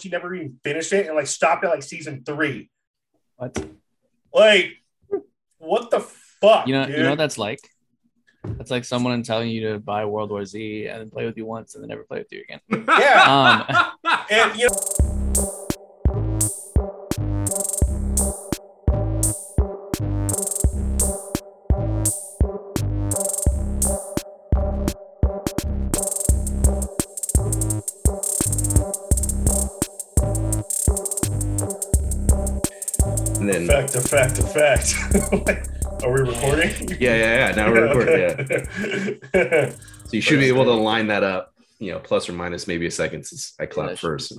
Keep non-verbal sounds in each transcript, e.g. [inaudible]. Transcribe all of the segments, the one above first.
she never even finished it and like stopped at like season three. What? Like, what the fuck? You know, dude? you know what that's like. That's like someone telling you to buy World War Z and then play with you once and then never play with you again. [laughs] yeah. Um, and you know, effect, effect, effect. Like, [laughs] Are we recording? yeah, yeah, yeah. Now we're recording. Yeah. Yeah. [laughs] So you should be able to line that up, you know, plus or minus maybe a second since I yeah, clapped that first.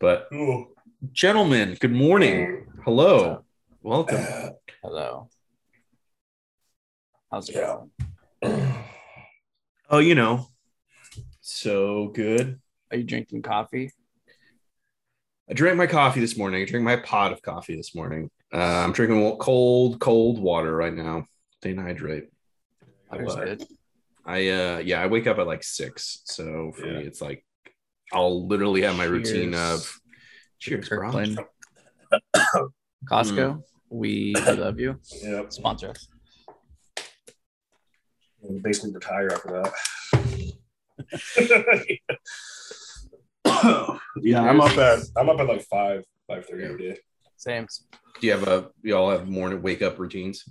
But Ooh. gentlemen, good morning. Hello. Welcome. [sighs] Hello. How's it Yeah. going? [clears throat] Oh, you know, so good. Are you drinking coffee? I drank my coffee this morning. I drank my pot of coffee this morning. Uh, I'm drinking cold, cold water right now. Staying hydrate. I Water's good. I uh yeah, I wake up at like six. So for Yeah. me, it's like I'll literally have my routine of cheers, bro. Kirkland. [coughs] Costco. We we love you. Yep. Sponsor us. We basically retire after that. [laughs] [coughs] yeah, I'm up at I'm up at like five, five thirty every day. Same. Do you have a you all have morning wake up routines?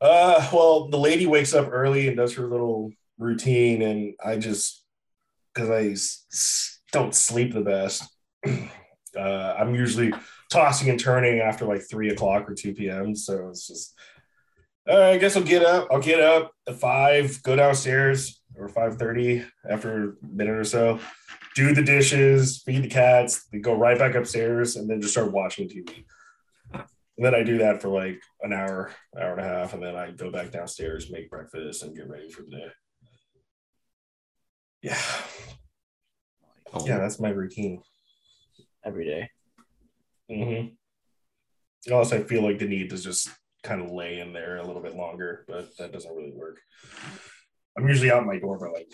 Uh, well, the lady wakes up early and does her little routine, and I just because I s- don't sleep the best. [clears throat] uh, I'm usually tossing and turning after like three o'clock or two p.m. So it's just. Uh, I guess I'll get up. I'll get up at five, go downstairs or five thirty after a minute or so, do the dishes, feed the cats, then go right back upstairs, and then just start watching TV. And then I do that for like an hour, hour and a half, and then I go back downstairs, make breakfast, and get ready for the day. Yeah, Oh, yeah, that's my routine. Every day. Mm-hmm. Unless I feel like the need to just kind of lay in there a little bit longer, but that doesn't really work. I'm usually out my door by like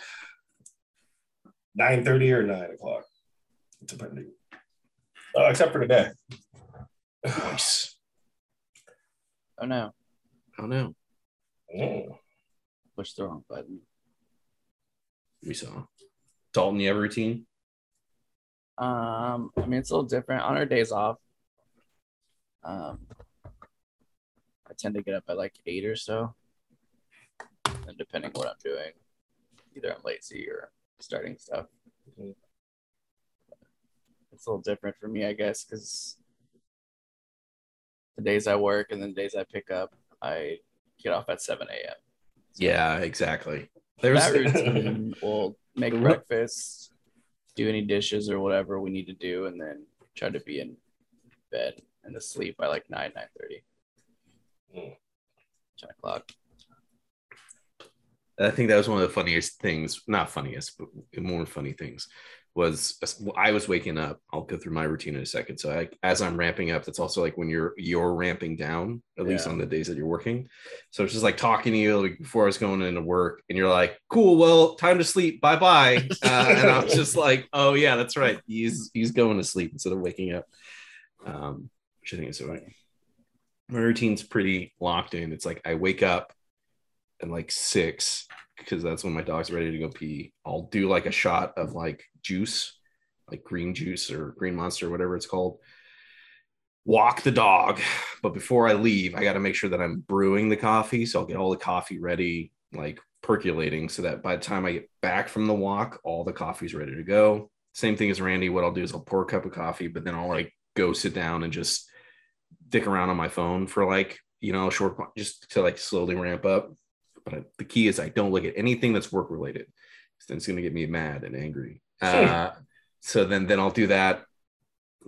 nine thirty or nine o'clock, depending. Uh, except for today. [sighs] Nice. Oh no. I don't know. Mm. Push the wrong button. We saw. Dalton, you have a routine? Um, I mean it's a little different on our days off. Um, I tend to get up at like eight or so, and depending what I'm doing, either I'm lazy or starting stuff. Mhm. It's a little different for me, I guess, because the days I work and then the days I pick up, I get off at seven a.m. So Yeah, exactly. There's that [laughs] routine will make breakfast, do any dishes or whatever we need to do, and then try to be in bed and asleep by like nine nine thirty. Mm. Ten o'clock. I think that was one of the funniest things, not funniest, but more funny things was I was waking up. I'll go through my routine in a second. So I, as I'm ramping up, that's also like when you're you're ramping down, at least on the days that you're working. So it's just like talking to you like before I was going into work, and you're like, "Cool, well, time to sleep. Bye bye." [laughs] Uh, and I was just like, "Oh yeah, that's right. He's he's going to sleep instead of waking up." Um, which I think is so right. My routine's pretty locked in. It's like I wake up at like six because that's when my dog's ready to go pee. I'll do like a shot of like juice, like green juice or green monster, whatever it's called. Walk the dog, but before I leave, I got to make sure that I'm brewing the coffee. So I'll get all the coffee ready, like percolating, so that by the time I get back from the walk, all the coffee's ready to go. Same thing as Randy. What I'll do is I'll pour a cup of coffee, but then I'll like go sit down and just dick around on my phone for like you know short just to like slowly ramp up but the key is I don't look at anything that's work related. Then it's going to get me mad and angry. Uh, so then, then I'll do that,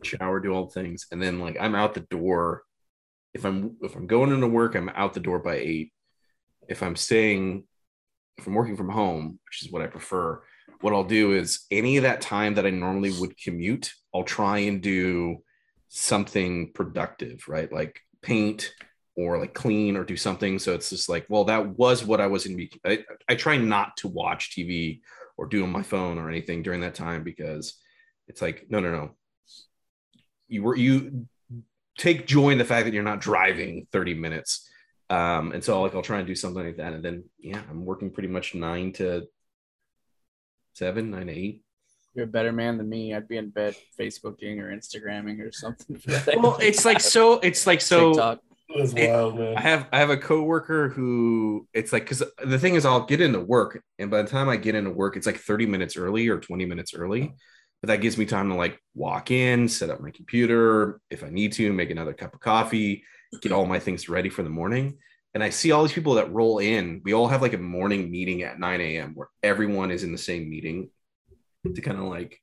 shower, do all the things, and then like I'm out the door. If I'm if I'm going into work, I'm out the door by eight. If I'm staying, if I'm working from home, which is what I prefer, what I'll do is any of that time that I normally would commute, I'll try and do something productive, right? Like paint or like clean or do something. So it's just like, well, that was what I was in. I, I try not to watch TV or do on my phone or anything during that time because it's like, no, no, no. you were you take joy in the fact that you're not driving 30 minutes. Um, and so like I'll try and do something like that. And then yeah, I'm working pretty much nine to seven, nine to eight. You're a better man than me. I'd be in bed Facebooking or Instagramming or something. Well, it's like so it's like so [laughs] TikTok. That's wild, man. I have I have a coworker who it's like because the thing is I'll get into work and by the time I get into work it's like 30 minutes early or 20 minutes early, but that gives me time to like walk in, set up my computer if I need to, make another cup of coffee, get all my things ready for the morning. And I see all these people that roll in. We all have like a morning meeting at 9 a.m. where everyone is in the same meeting to kind of like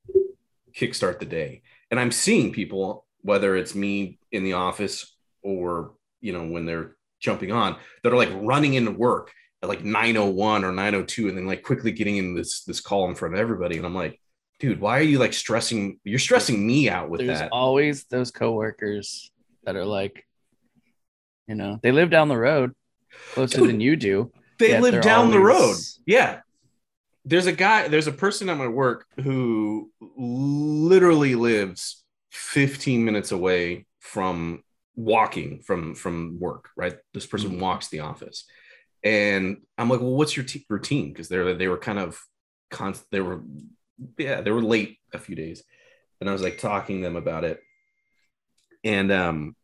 kickstart the day. And I'm seeing people, whether it's me in the office or you know when they're jumping on that are like running into work at like 901 or 902 and then like quickly getting in this this call in front of everybody. And i'm like dude why are you like stressing you're stressing me out with There's that. always those coworkers that are like, you know, they live down the road closer Dude, than you do. they live down the road. yeah. There's a guy there's a person at my work who literally lives 15 minutes away from walking from from work right? This person Mhm. walks the office. And i'm like well what's your t- routine? Because they're they were kind of const they were yeah they were late a few days. And i was like talking to them about it. And um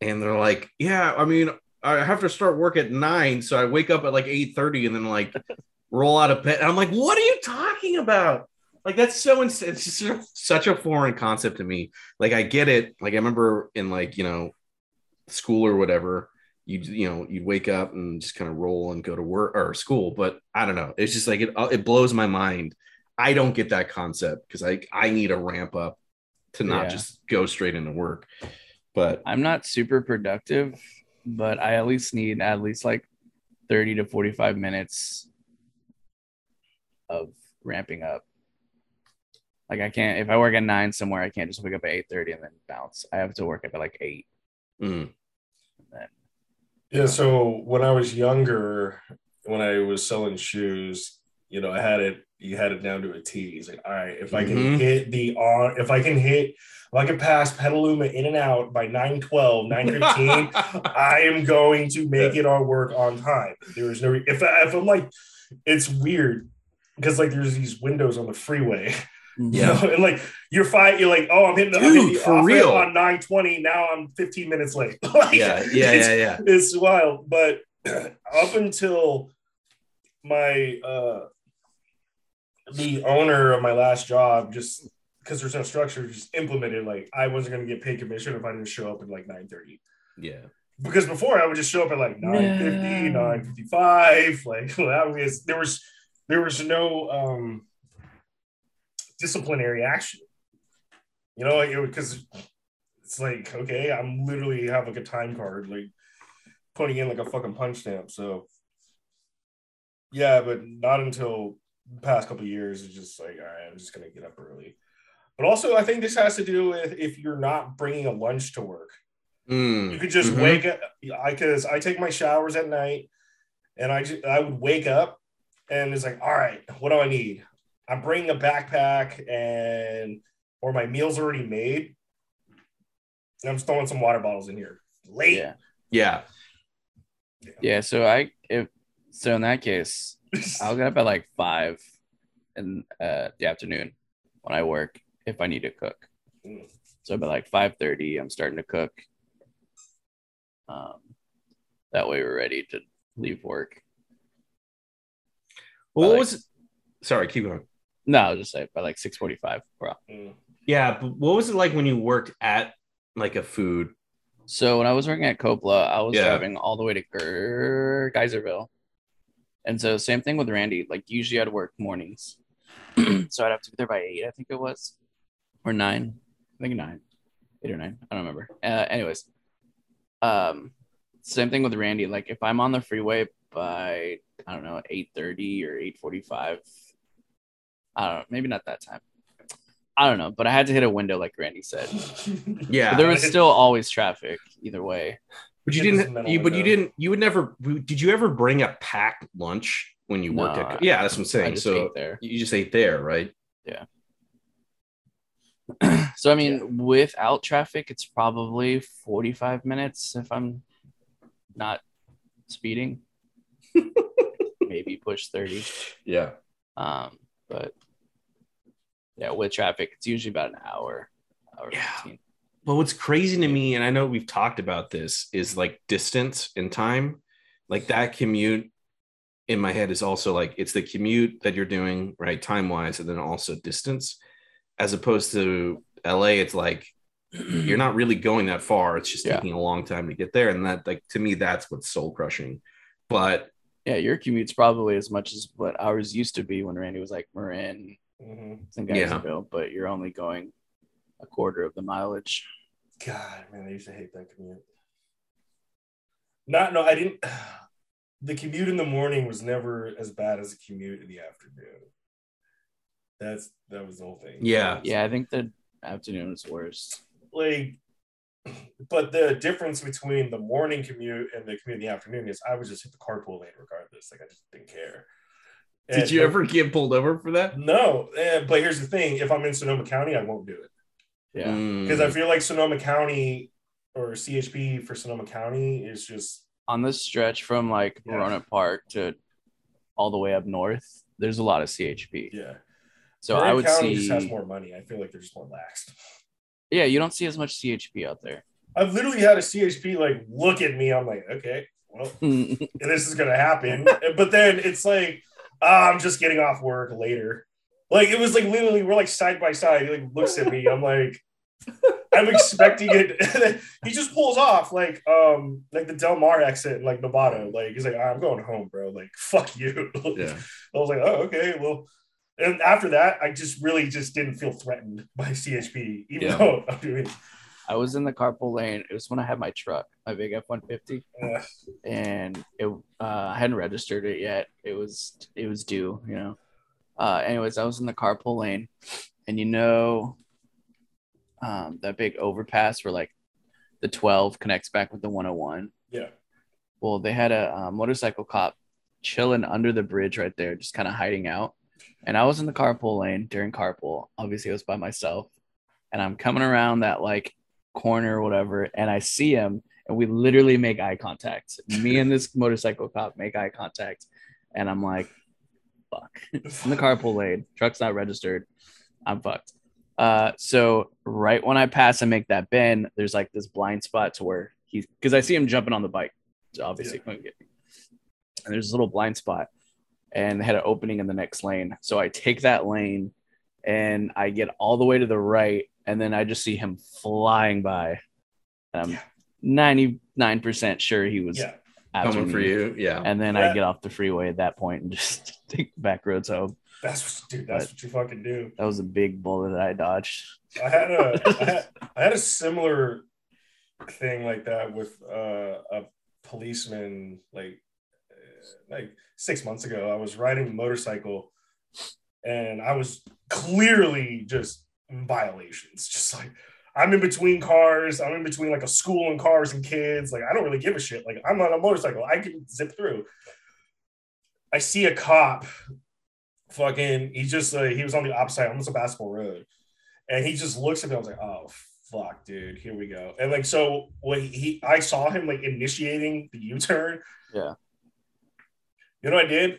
and they're like yeah i mean i have to start work at nine. So i wake up at like 8 30 and then like [laughs] roll out of bed. And i'm like what are you talking about? Like that's so ins- it's [laughs] just such a foreign concept to me. Like i get it. Like i remember in like you know school or whatever you you know you'd wake up and just kind of roll and go to work or school but i don't know it's just like it, it blows my mind i don't get that concept because i i need a ramp up to not Yeah. just go straight into work but I'm not super productive, but I at least need at least like 30 to 45 minutes of ramping up. Like I can't if I work at nine somewhere, I can't just wake up at 8 30 and then bounce. I have to work at like eight. Mm, Yeah, so when I was younger, when I was selling shoes, you know, I had it, you had it down to a T. He's like, all right, if I can Mhm. hit the on, if I can hit, if I can pass Petaluma in and out by 912, 915, [laughs] I am going to make it our work on time. There is no, if, I, if I'm like, it's weird because like there's these windows on the freeway. [laughs] You Yeah. know, [laughs] and like you're fine, you're like, oh, I'm hitting, the- I'm hitting the for real. on 920. Now I'm 15 minutes late. [laughs] like, yeah yeah it's- yeah yeah it's wild but [clears throat] up until my uh the owner of my last job just because there's no structure just implemented like i wasn't going to get paid commission if i didn't show up at like 9.30 yeah because before i would just show up at like 9.50 No. 9.55 like [laughs] that was there was there was no um disciplinary action. You know it because it's like okay i'm literally have like a time card like putting in like a fucking punch stamp so. Yeah but not until the past couple of years it's just like all right i'm just gonna get up early. But also i think this has to do with if you're not bringing a lunch to work. Mm, you could just mhm. wake up i because i take my showers at night and i just i would wake up and it's like all right what do i need i'm bringing a backpack and or my meal's already made and i'm just throwing some water bottles in here late Yeah. yeah Yeah. So I if so in that case, [laughs] I'll get up at like five in uh, the afternoon when I work if I need to cook. Mm. So by like five thirty, I'm starting to cook. Um, that way we're ready to leave work. well, what like- was sorry keep going No, I'll just say by like six forty five, bro. Mm. yeah but what was it like when you worked at like a food So when I was working at Copla, I was Yeah. driving all the way to Ger- Geyserville. And so same thing with Randy. Like usually I'd work mornings. [clears throat] so I'd have to be there by eight, I think it was. Or nine. I think nine. Eight or nine. I don't remember. Uh, anyways. Um same thing with Randy. Like if I'm on the freeway by I don't know, 8:30 or 8:45. I don't know, maybe not that time. I don't know, but I had to hit a window like Randy said. [laughs] yeah But there was still always traffic either way. But you It didn't. You, but you didn't. You would never. Did you ever bring a packed lunch when you worked No, at? Yeah, that's what I'm I saying. just So ate there. you just ate there, right? Yeah. [clears throat] so I mean, without traffic, it's probably 45 minutes if I'm not speeding. [laughs] Maybe push 30. Yeah. Um, but yeah, with traffic, it's usually about an hour, hour Yeah. 15. But what's crazy to me, and I know we've talked about this, is like distance and time. Like that commute in my head is also like it's the commute that you're doing, right? Time wise, and then also distance. As opposed to LA, it's like [clears throat] you're not really going that far. It's just Yeah. taking a long time to get there. And that like to me, that's what's soul crushing. But Yeah, your commute's probably as much as what ours used to be when Randy was like Marin Mhm. and Yeah. Geyserville, but you're only going a quarter of the mileage. God, man, I used to hate that commute. Not, no, I didn't. [sighs] The commute in the morning was never as bad as the commute in the afternoon. That's that was the whole thing. Yeah. Yeah, I think the afternoon is worse. like, [clears throat] but the difference between the morning commute and the commute in the afternoon is I would just hit the carpool lane regardless. Like I just didn't care. Did you ever get pulled over for that? No, but here's the thing: if I'm in Sonoma County, I won't do it. Yeah. because Mm. I feel like Sonoma County or CHP for Sonoma County is just On the stretch from like Yeah. Rohnert Park to all the way up north, there's a lot of CHP. yeah. So Marin I would County see just has more money. I feel like they're just more lax. Yeah, you don't see as much CHP out there. I've literally had a CHP like look at me. I'm like, okay, well, [laughs] this is gonna happen. but then it's like, ah, I'm just getting off work later. Like it was like literally we're like side by side. He like looks at me. I'm like, I'm expecting it. [laughs] he just pulls off like um like the Del Mar exit in like Novato. Like he's like, I'm going home, bro. Like [laughs] fuck you. Yeah. [laughs] I was like, oh, okay, well. And after that, I just really just didn't feel threatened by CHP, even Yeah. though I'm doing. I was in the carpool lane. It was when I had my truck, my big F one fifty, and it uh, I hadn't registered it yet. It was it was due, you know. Uh, anyways, I was in the carpool lane, and you know, um, that big overpass where like the twelve connects back with the one hundred one. yeah. Well, they had a uh, motorcycle cop chilling under the bridge right there, just kind of hiding out. And I was in the carpool lane during carpool. Obviously, I was by myself, and I'm coming around that like corner or whatever, and I see him, and we literally make eye contact. Me and this [laughs] motorcycle cop make eye contact, and I'm like, "Fuck!" in the carpool lane, truck's not registered. I'm fucked. Uh, so right when I pass and make that bend, there's like this blind spot to where he's because I see him jumping on the bike. So obviously, Yeah. couldn't get me. And there's a little blind spot, and they had an opening in the next lane. So I take that lane, and I get all the way to the right, and then I just see him flying by. And I'm Yeah. 99% sure he was Yeah. after Coming for me. you. Yeah. And then Yeah. I get off the freeway at that point and [laughs] just take the back roads home. That's what, dude. That's But- what you fucking do. That was a big bullet that I dodged. I had a, [laughs] I had, I had a similar thing like that with uh, a policeman, like, uh, like six months ago. I was riding a motorcycle, and I was clearly just in violations. Just like I'm in between cars. I'm in between like a school and cars and kids. Like I don't really give a shit. Like I'm on a motorcycle. I can zip through. I see a cop. Fucking, he just uh, he was on the opposite, almost a basketball road, and he just looks at me. I was like, oh fuck, dude, here we go. And like so, when he, I saw him like initiating the U turn. Yeah. You know what I did?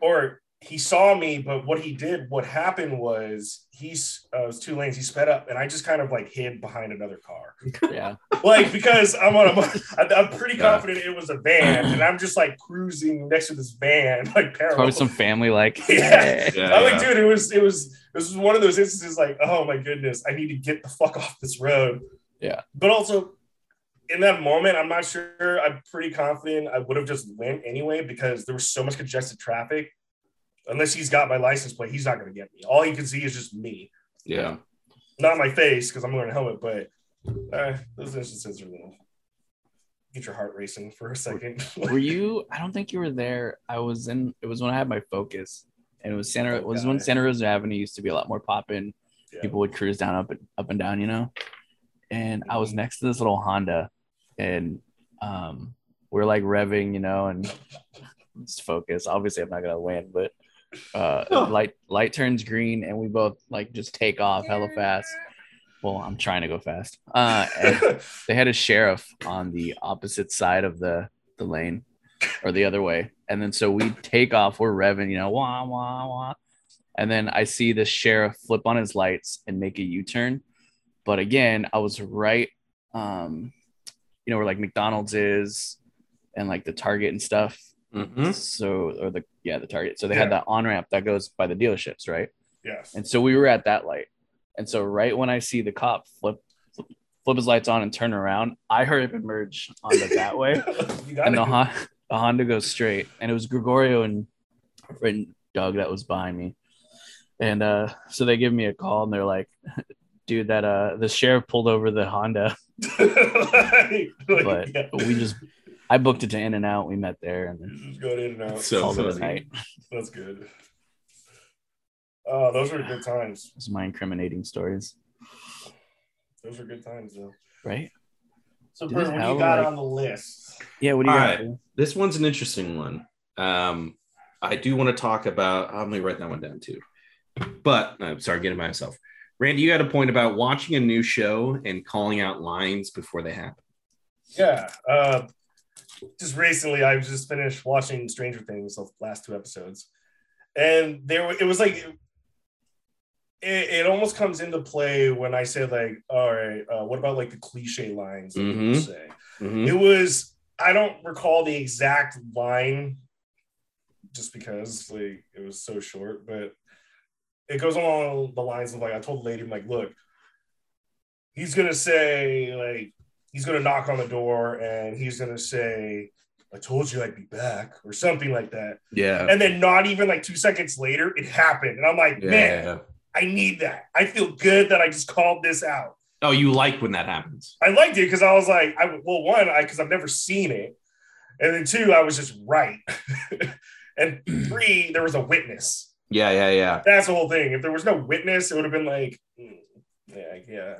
Or he saw me, but what he did, what happened was he's uh, it was two lanes. He sped up, and I just kind of like hid behind another car, Yeah. [laughs] like because I'm on a. [laughs] mo- I- I'm pretty Yeah. confident it was a van, and I'm just like cruising next to this van, [laughs] like parallel. Probably some family like, Yeah. Yeah, I'm like, dude, it was it was this was one of those instances like, oh my goodness, I need to get the fuck off this road. Yeah. But also in that moment, I'm not sure. I'm pretty confident I would have just went anyway because there was so much congested traffic. Unless he's got my license plate, he's not gonna get me. All he can see is just me. Yeah. Not my face because I'm wearing a helmet, but uh, those instances are little get your heart racing for a second. Were you? [laughs] I don't think you were there. I was in. It was when I had my Focus, and it was Santa. It was when Santa Rosa Avenue used to be a lot more poppin'. Yeah. People would cruise down up and up and down, you know. And I was Mhm. next to this little Honda, and um, we're like revving, you know, and [laughs] it's Focus. Obviously, I'm not gonna win, but uh, Huh. [laughs] light light turns green, and we both like just take off hella fast. Well, I'm trying to go fast. Uh, [laughs] they had a sheriff on the opposite side of the the lane, or the other way, and then so we take off. We're revving, you know, wah wah wah, and then I see the sheriff flip on his lights and make a U-turn. But again, I was right, um, you know, where like McDonald's is, and like the Target and stuff. Mhm. So, or the yeah, the Target. So they had that on ramp that goes by the dealerships, right? yes. And so we were at that light. And so right when I see the cop flip flip his lights on and turn around, I heard him emerge onto that way, [laughs] and the. Hon- the Honda goes straight, and it was Gregorio and friend Doug that was behind me. And uh, so they give me a call, and they're like, "Dude, that uh, the sheriff pulled over the Honda." [laughs] Like, But yeah. we just, I booked it to In-N-Out. We met there, and then just going in and out. So called it a night. That's good. Oh, those were good times. Those are my incriminating stories, Those were good times, though. right? So, Bert, what do you got like- on the list? Yeah. What do you All got? right. This one's an interesting one. Um, I do want to talk about. I'm gonna write that one down too. But I'm sorry, getting myself. Randy, you had a point about watching a new show and calling out lines before they happen. Yeah. Uh, just recently, I just finished watching Stranger Things, the last two episodes, and there it was like it, it almost comes into play when I say like, all right, uh, what about like the cliche lines that people Mhm. say? Mhm. It was I don't recall the exact line, just because like it was so short, but it goes along the lines of like I told the lady, I'm like, look, he's gonna say like he's gonna knock on the door and he's gonna say, I told you I'd be back, or something like that. Yeah. And then not even like two seconds later, it happened. And I'm like, Yeah. man, I need that. I feel good that I just called this out. Oh, you like when that happens. I liked it because I was like, I well, one, I because I've never seen it, and then two, I was just right, [laughs] and [clears throat] three, there was a witness. Yeah, yeah, yeah. That's the whole thing. If there was no witness, it would have been like, mm, yeah, yeah,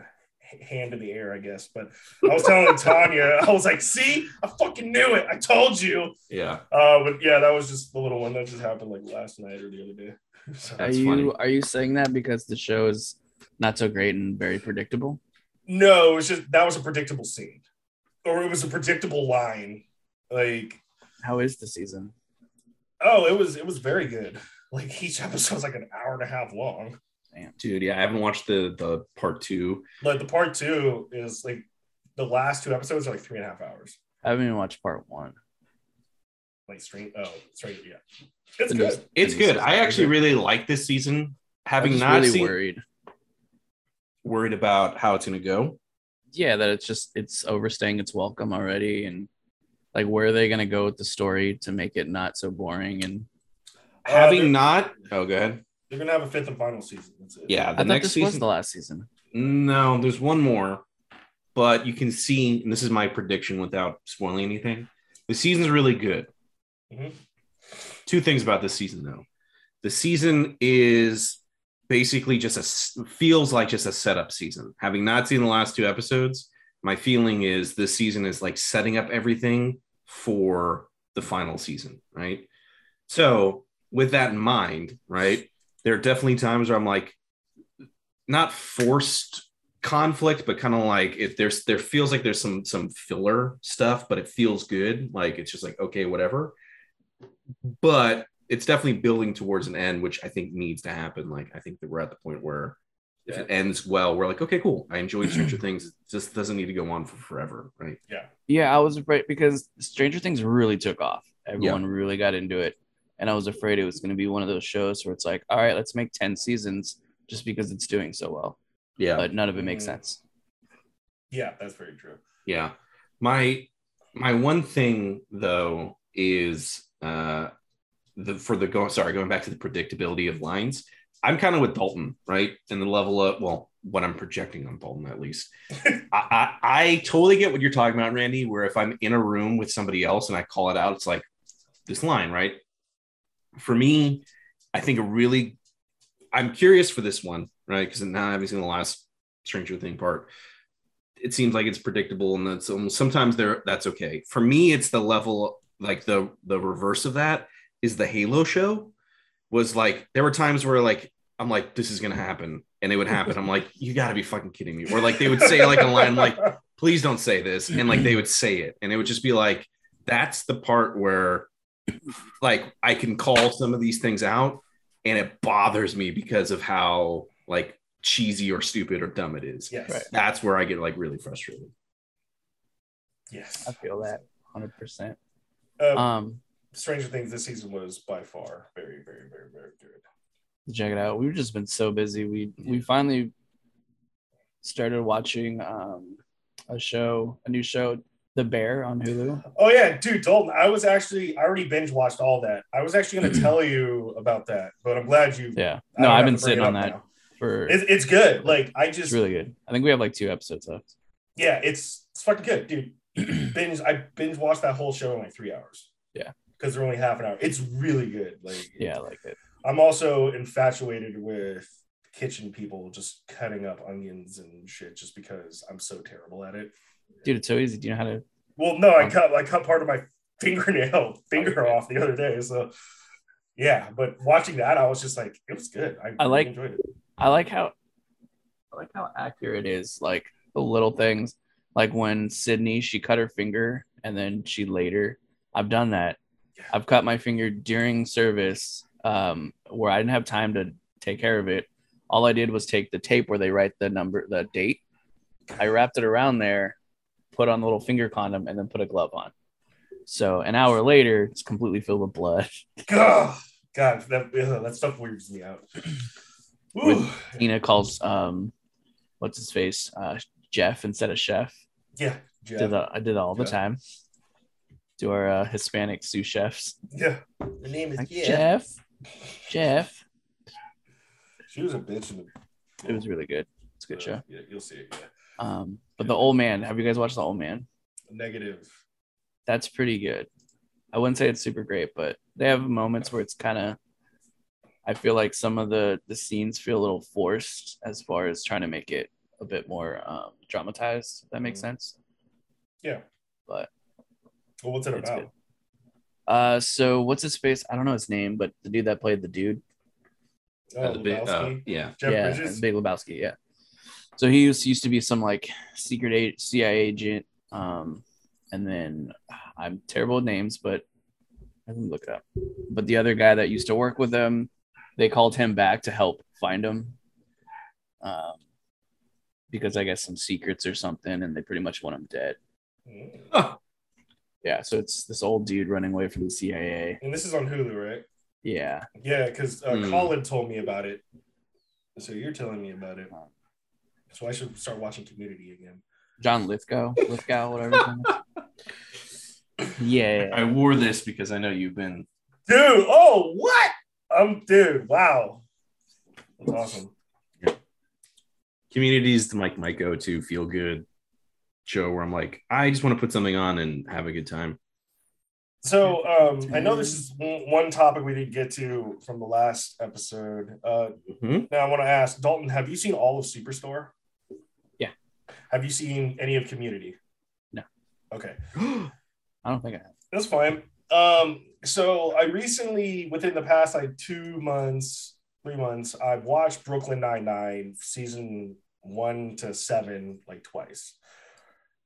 hand in the air, I guess. But I was telling Tanya, I was like, see, I fucking knew it. I told you. Yeah. Uh, but yeah, that was just the little one that just happened like last night or the other day. [laughs] So- Are you funny. are you saying that because the show is not so great and very predictable? No, it was just that was a predictable scene, or it was a predictable line. Like How is the season? Oh, it was it was very good. Like each episode was like an hour and a half long. Dude, yeah, I haven't watched the the part two. Like the part two is like the last two episodes are like three and a half hours. I haven't even watched part one. Like straight. Oh, straight. Yeah, it's The good. news- It's good. I actually good. really like this season. I'm Having not really seen worried. worried about how it's gonna go. Yeah, that it's just it's overstaying its welcome already, and like where are they gonna go with the story to make it not so boring? And Uh, Having they're- not oh go ahead. They're gonna have a fifth and final season. That's it. Yeah, the thought next this was season. the last season. No, there's one more, but you can see, and this is my prediction without spoiling anything. The season's really good. Mhm. Two things about this season, though. The season is basically just a feels like just a setup season. Having not seen the last two episodes, my feeling is this season is like setting up everything for the final season, right? So, with that in mind, right, there are definitely times where I'm like, not forced conflict, but kind of like if there's there feels like there's some some filler stuff, but it feels good. Like it's just like okay, whatever. But it's definitely building towards an end, which I think needs to happen. Like I think that we're at the point where if it ends well, we're like, okay, cool. I enjoyed [clears throat] Stranger Things. It just doesn't need to go on for forever, right? Yeah, Yeah, I was right because Stranger Things really took off. Everyone really got into it. And I was afraid it was going to be one of those shows where it's like, all right, let's make 10 seasons just because it's doing so well. Yeah. But none of it makes Mm. sense. Yeah, that's very true. Yeah. My my one thing though is uh the for the go sorry, going back to the predictability of lines. I'm kind of with Dalton, right? And the level of well, what I'm projecting on Dalton at least. [laughs] I, I I totally get what you're talking about, Randy, where if I'm in a room with somebody else and I call it out, it's like this line, right? For me, I think a really I'm curious for this one, right? Because now having seen the last Stranger Thing part, it seems like it's predictable and that's um, sometimes there that's okay for me it's the level like the the reverse of that is the halo show was like there were times where like I'm like this is gonna happen and it would happen. I'm like you got to be fucking kidding me. Or like they would say like a line like please don't say this and like they would say it and it would just be like that's the part where like I can call some of these things out and it bothers me because of how like cheesy or stupid or dumb it is. yes, Right. That's where I get like really frustrated. yes. I feel that 100%. Um, Um, Stranger Things this season was by far very, very, very, very good. check it out. We've just been so busy. We we finally started watching um a show, a new show, The Bear on Hulu. Oh yeah, dude, Dalton. I was actually I already binge watched all that. I was actually going to [clears throat] tell you about that, but I'm glad you. Yeah. No, I've been sitting on that now. for It's, it's good. Like I it's just, really good. I think we have like two episodes left. yeah, it's it's fucking good, dude. [clears throat] binge. I binge watched that whole show in like three hours. Yeah. because they're only half an hour. It's really good. Like Yeah, I like it. I'm also infatuated with kitchen people just cutting up onions and shit just because I'm so terrible at it. Dude, it's so easy. Do you know how to Well, no, I cut I cut part of my [laughs] fingernail finger off the other day. So yeah, but watching that, I was just like, it was good. I, I like- enjoyed it. I like how I like how accurate it is, like the little things. Like when Sydney she cut her finger and then she later I've done that. Yeah. I've cut my finger during service um where I didn't have time to take care of it. All I did was take the tape where they write the number the date. I wrapped it around there, put on the little finger condom and then put a glove on. So an hour later it's completely filled with blood. [laughs] God, God, that that stuff weirds me out. Ooh. Tina calls um what's his face? Uh Jeff instead of chef. yeah, Jeff. Did that, I did all the time. To our uh, Hispanic sous chefs. yeah. The name is Like, Jeff. Jeff. Jeff. She was a bitch in the. It was really good. It's a good show. Yeah, you'll see it. Yeah. Um, but the old man, have you guys watched the old man? Negative. That's pretty good. I wouldn't say it's super great, but they have moments where it's kind of I feel like some of the the scenes feel a little forced as far as trying to make it a bit more um, dramatized. If that makes Mhm. sense. Yeah. But Well, what's it about? good. Uh, so what's his face? I don't know his name, but the dude that played the dude, Oh, Uh, the big- uh, Lebowski? yeah. Jeff yeah, Bridges. Big Lebowski, yeah. So he used, used to be some like secret CIA agent, um, and then I'm terrible with names, but let me look it up. But the other guy that used to work with them, they called him back to help find him, um, because I guess some secrets or something, and they pretty much want him dead. Mm. [laughs] Oh, Yeah, so it's this old dude running away from the CIA. And this is on Hulu, right? Yeah, Yeah, because uh, Hmm. Colin told me about it. So you're telling me about it. So I should start watching Community again. John Lithgow, Lithgow, whatever. his name is. [laughs] yeah, I wore this because I know you've been. Dude, oh, what? Um, dude, wow. That's awesome. Communities like my go-to feel good show where I'm like, I just want to put something on and have a good time. So um, I know this is one one topic we didn't get to from the last episode. Uh, Mhm. now I want to ask Dalton, have you seen all of Superstore? Have you seen any of Community? No. Okay. [gasps] I don't think I have. That's fine. Um, so I recently, within the past like two months, three months, I've watched Brooklyn Nine Nine season one to seven like twice.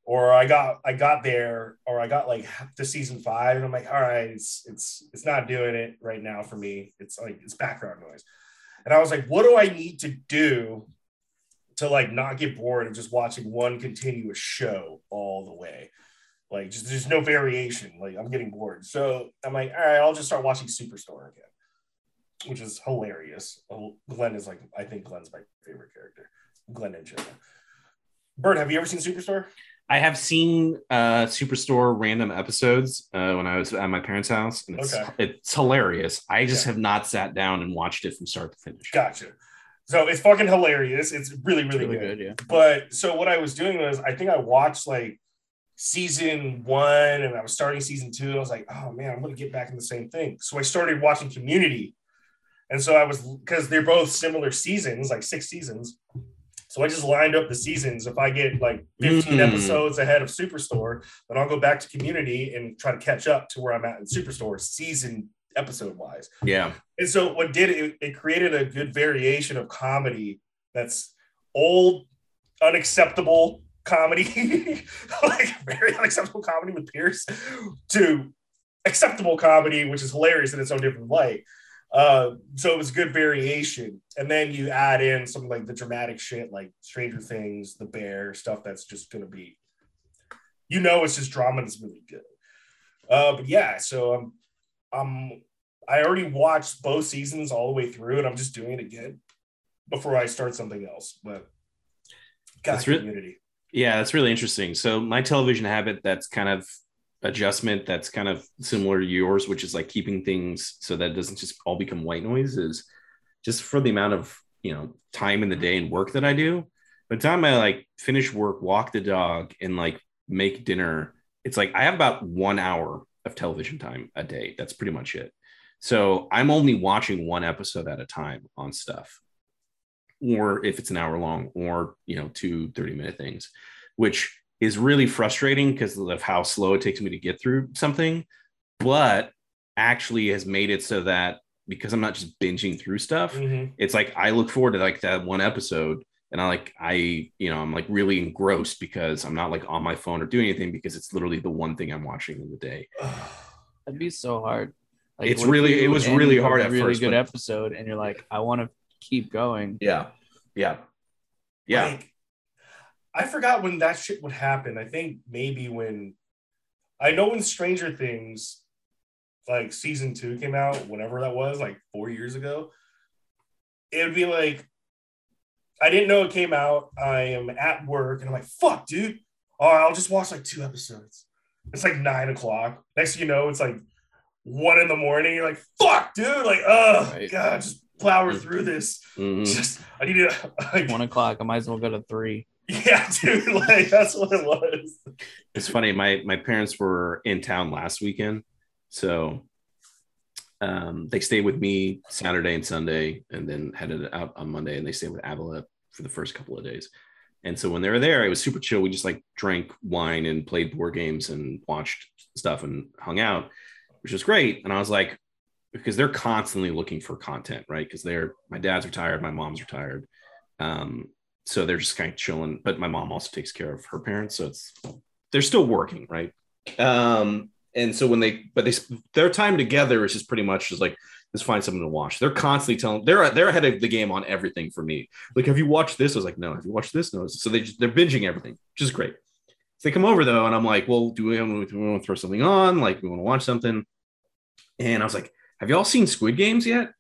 Or I got I got there, or I got like to season five, and I'm like, all right, it's it's it's not doing it right now for me. It's like it's background noise. And I was like, what do I need to do to like not get bored of just watching one continuous show all the way? Like just there's no variation. Like I'm getting bored. So I'm like, all right, I'll just start watching Superstore again, which is hilarious. Oh, Glenn is like, I think Glenn's my favorite character. Glenn and Jenna. Bert, have you ever seen Superstore? I have seen uh Superstore random episodes uh, when I was at my parents' house, and it's Okay. it's hilarious. I just Yeah. have not sat down and watched it from start to finish. Gotcha. So it's fucking hilarious. It's really, It's really, really good. good. Yeah. But so what I was doing was I think I watched like season one and I was starting season two. And I was like, oh man, I'm gonna get back in the same thing. So I started watching community. And so I was because they're both similar seasons, like six seasons. So I just lined up the seasons. If I get like 15 Mm. episodes ahead of Superstore, then I'll go back to community and try to catch up to where I'm at in Superstore season episode wise. Yeah. And so what did it, it created a good variation of comedy that's old, unacceptable comedy, [laughs] like very unacceptable comedy with Pierce, to acceptable comedy, which is hilarious in its own different light. Uh, so it was good variation. And then you add in some like the dramatic shit like Stranger Things, The Bear, stuff that's just gonna be, you know, it's just drama that's really good. Uh, but yeah, so I'm, I'm, I already watched both seasons all the way through, and I'm just doing it again before I start something else. But God, That's community. Yeah, that's really interesting. So my television habit that's kind of adjustment that's kind of similar to yours, which is like keeping things so that it doesn't just all become white noise is just for the amount of, you know, time in the day and work that I do. By the time I like finish work, walk the dog and like make dinner, it's like I have about one hour of television time a day. That's pretty much it. So I'm only watching one episode at a time on stuff or if it's an hour long or you know two 30 minute things which is really frustrating because of how slow it takes me to get through something but actually has made it so that because i'm not just binging through stuff Mhm. it's like i look forward to like that one episode and i like i you know i'm like really engrossed because i'm not like on my phone or doing anything because it's literally the one thing i'm watching in the day [sighs] That'd be so hard. It's really- it was end really a hard at really first, good but- episode, and you're like, I want to keep going. yeah yeah yeah Like, I forgot when that shit would happen. I think maybe when I know when Stranger Things, like season two came out, whenever that was, like four years ago, it would be like, I didn't know it came out. I am at work and I'm like, fuck, dude. Oh, I'll just watch like two episodes. It's like nine o'clock. Next thing you know, it's like one in the morning. You're like, fuck, dude. Like, oh, Right. God, just plow through this. Mhm. Just, I need to, like, One o'clock. I might as well go to three. yeah, [laughs] dude, like that's what it was. it's funny my my parents were in town last weekend so um they stayed with me saturday and sunday and then headed out on monday and they stayed with avila for the first couple of days and so when they were there it was super chill we just like drank wine and played board games and watched stuff and hung out which was great and i was like because they're constantly looking for content right because they're my dad's retired my mom's retired um so they're just kind of chilling but my mom also takes care of her parents so it's they're still working, right? Um, and so when they, but they, their time together is just pretty much just like, let's find something to watch. They're constantly telling, they're they're ahead of the game on everything for me. Like, have you watched this? I was like, no. Have you watched this? No. So they just, they're binging everything, which is great. So they come over though, and I'm like, well, do we, do we want to throw something on? Like, we want to watch something. And I was like, have y'all seen Squid Games yet?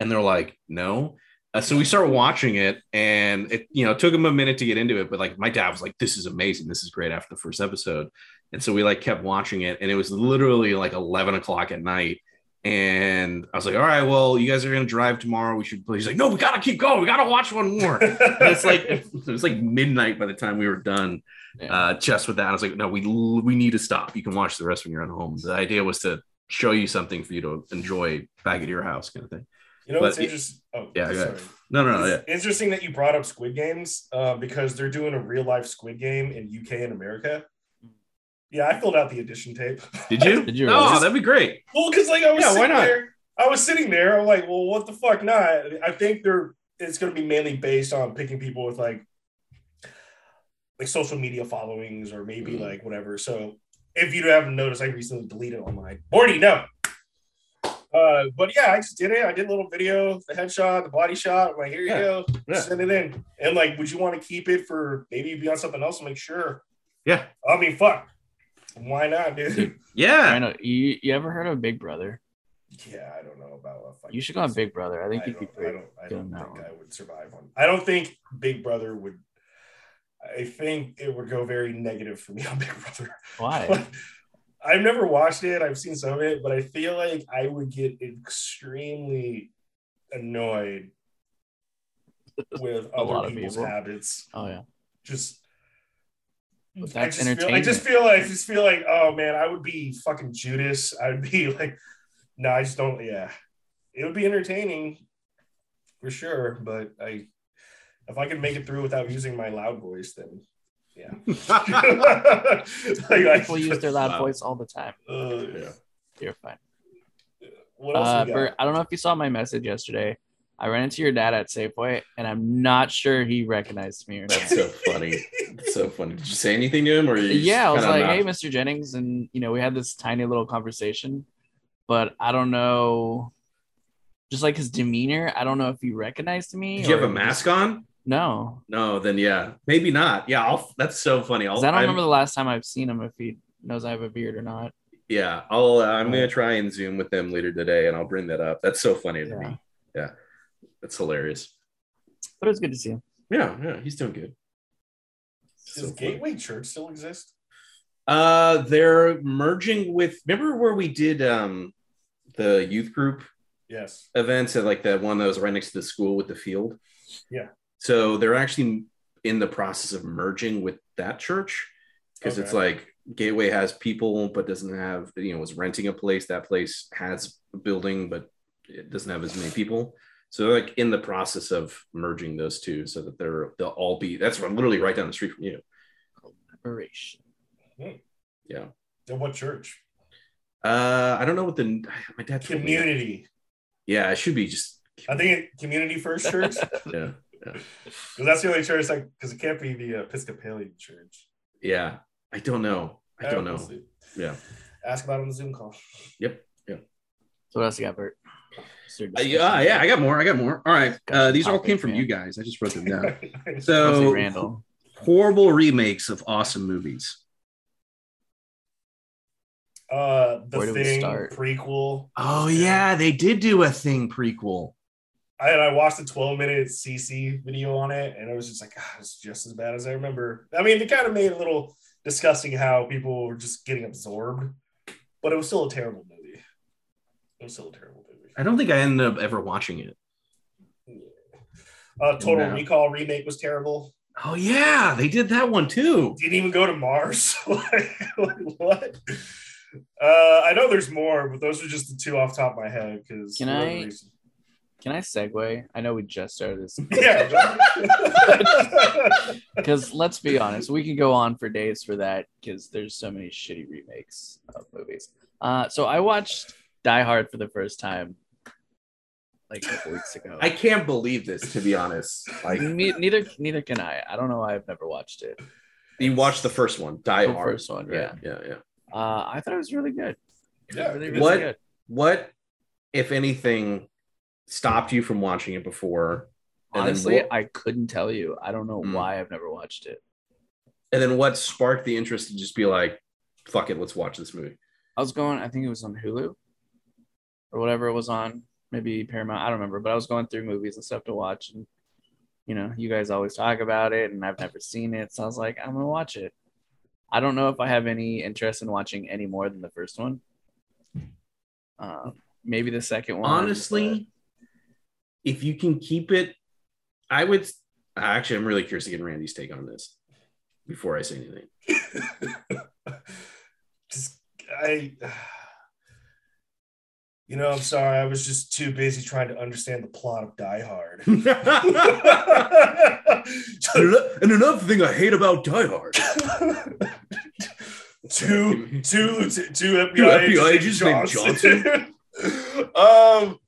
And they're like, no. Uh, so we started watching it, and it you know took them a minute to get into it, but like my dad was like, "This is amazing, this is great." After the first episode, and so we like kept watching it, and it was literally like eleven o'clock at night, and I was like, "All right, well, you guys are gonna drive tomorrow. We should." play. He's like, "No, we gotta keep going. We gotta watch one more." [laughs] And it's like it was like midnight by the time we were done. Yeah. Uh, just with that, I was like, "No, we we need to stop. You can watch the rest when you're at home." The idea was to show you something for you to enjoy back at your house, kind of thing. You know But what's interesting? Oh, Yeah, sorry. ahead. No, no, no, yeah. Interesting that you brought up Squid Games uh, because they're doing a real life Squid Game in UK and America. Yeah, I filled out the audition tape. Did you? [laughs] Did you Oh, that'd be great. Well, because like I was Yeah, why sitting not? there, I was sitting there. I'm like, well, what the fuck not? I think they're it's going to be mainly based on picking people with like like social media followings or maybe Mhm. like whatever. So if you haven't noticed, I recently deleted all mine. Morty, no. Uh, but yeah, I just did it. I did a little video, the headshot, the body shot. I'm like, here you Yeah. go, Yeah. send it in. And like, would you want to keep it for maybe be on something else? I'm like, sure. Yeah. I mean, fuck. Why not, dude? [laughs] I Yeah. know. You, you ever heard of Big Brother? Yeah, I don't know about. A fucking You should go on Big Brother. I think I you'd be don't, I pretty. don't, I good don't on that think one. I would survive one. I don't think Big Brother would. I think it would go very negative for me on [laughs] Big Brother. Why? [laughs] I've never watched it. I've seen some of it, but I feel like I would get extremely annoyed with A lot other of people's people. habits. Oh yeah. Just But I that's just feel, I just feel like I just feel like oh man, I would be fucking Judas. I would be [laughs] like, no, I just don't. Yeah, it would be entertaining for sure, but I if I could make it through without using my loud voice, then yeah. [laughs] [laughs] like, I- People use their loud Wow. voice all the time. uh, yeah. You're fine. What else Uh, we Bert, got? I don't know if you saw my message yesterday. I ran into your dad at Safeway, and I'm not sure he recognized me or not. That's so funny. That's so funny. Did you say anything to him, or you yeah, I was just like, "Hey, Mr. Jennings," and you know, we had this tiny little conversation, but I don't know, just like his demeanor, I don't know if he recognized me. Did you have a mask on? No, No, then yeah, maybe not. Yeah, I'll. That's so funny. I don't I'm- remember the last time I've seen him. If he knows I have a beard or not. Yeah, I'll. Uh, I'm gonna try and zoom with them later today, and I'll bring that up. That's so funny to Yeah. me. Yeah, that's hilarious. But it was good to see him. Yeah, yeah, he's doing good. Does funny. Gateway Church still exist? Uh, they're merging with. Remember where we did um the youth group Yes. events at like that one that was right next to the school with the field. Yeah. So they're actually in the process of merging with that church because it's like Gateway has people but doesn't have you know was renting a place. That place has a building but it doesn't have as many people. So they're like in the process of merging those two so that they're they'll all be. That's literally right down the street from you. Collaboration. Yeah. In what church? Uh, I don't know what the my dad told me. Community. Yeah, it should be just I think Community First Church. [laughs] yeah. Because [laughs] that's the only church, like, because it can't be the Episcopalian church. Yeah. I don't know. I don't we'll know. see. Yeah. Ask about on the Zoom call. So what else you got, Bert? What's Uh, yeah, yeah, I got more. I got more. All right. Got Uh, these all came from man. you guys. I just wrote them down. [laughs] So Randall. horrible remakes of awesome movies. uh, the Where thing start? prequel. Oh yeah, they did do a thing prequel. I, and I watched a 12 minute CC video on it, and it was just like, ah, it's just as bad as I remember. I mean, they kind of made it a little disgusting how people were just getting absorbed, but it was still a terrible movie. It was still a terrible movie. I don't think I ended up ever watching it. Uh, Total No. Recall remake was terrible. Oh yeah, they did that one too. Didn't even go to Mars. like, [laughs] like, what? Uh, I know there's more, but those are just the two off the top of my head. Because Can I- Can I segue? I know we just started this [laughs] Yeah. because [laughs] let's be honest, we can go on for days for that because there's so many shitty remakes of movies. Uh, so I watched Die Hard for the first time like a couple weeks ago. I can't believe this, to be honest. Like Ne- neither neither can I. I don't know why I've never watched it. you watched the first one, Die The Hard. first one, Right, yeah. yeah, yeah. Uh, I thought it was really good. Yeah, really, it really What- good. What, if anything, stopped you from watching it before? Honestly, what- I couldn't tell you. I don't know Hmm. why I've never watched it. And then what sparked the interest to just be like, fuck it, let's watch this movie? I was going, I think it was on Hulu or whatever it was on, maybe Paramount. I don't remember, but I was going through movies and stuff to watch. And, you know, you guys always talk about it, and I've never seen it. So I was like, I'm going to watch it. I don't know if I have any interest in watching any more than the first one. Um, maybe the second one. Honestly, if you can keep it, I would. Actually, I'm really curious to get Randy's take on this before I say anything. [laughs] just I you know, I'm sorry. I was just too busy trying to understand the plot of Die Hard. [laughs] and another thing I hate about Die Hard. [laughs] two, two, two, two FBI, Two FBI agents named named Johnson. [laughs] um,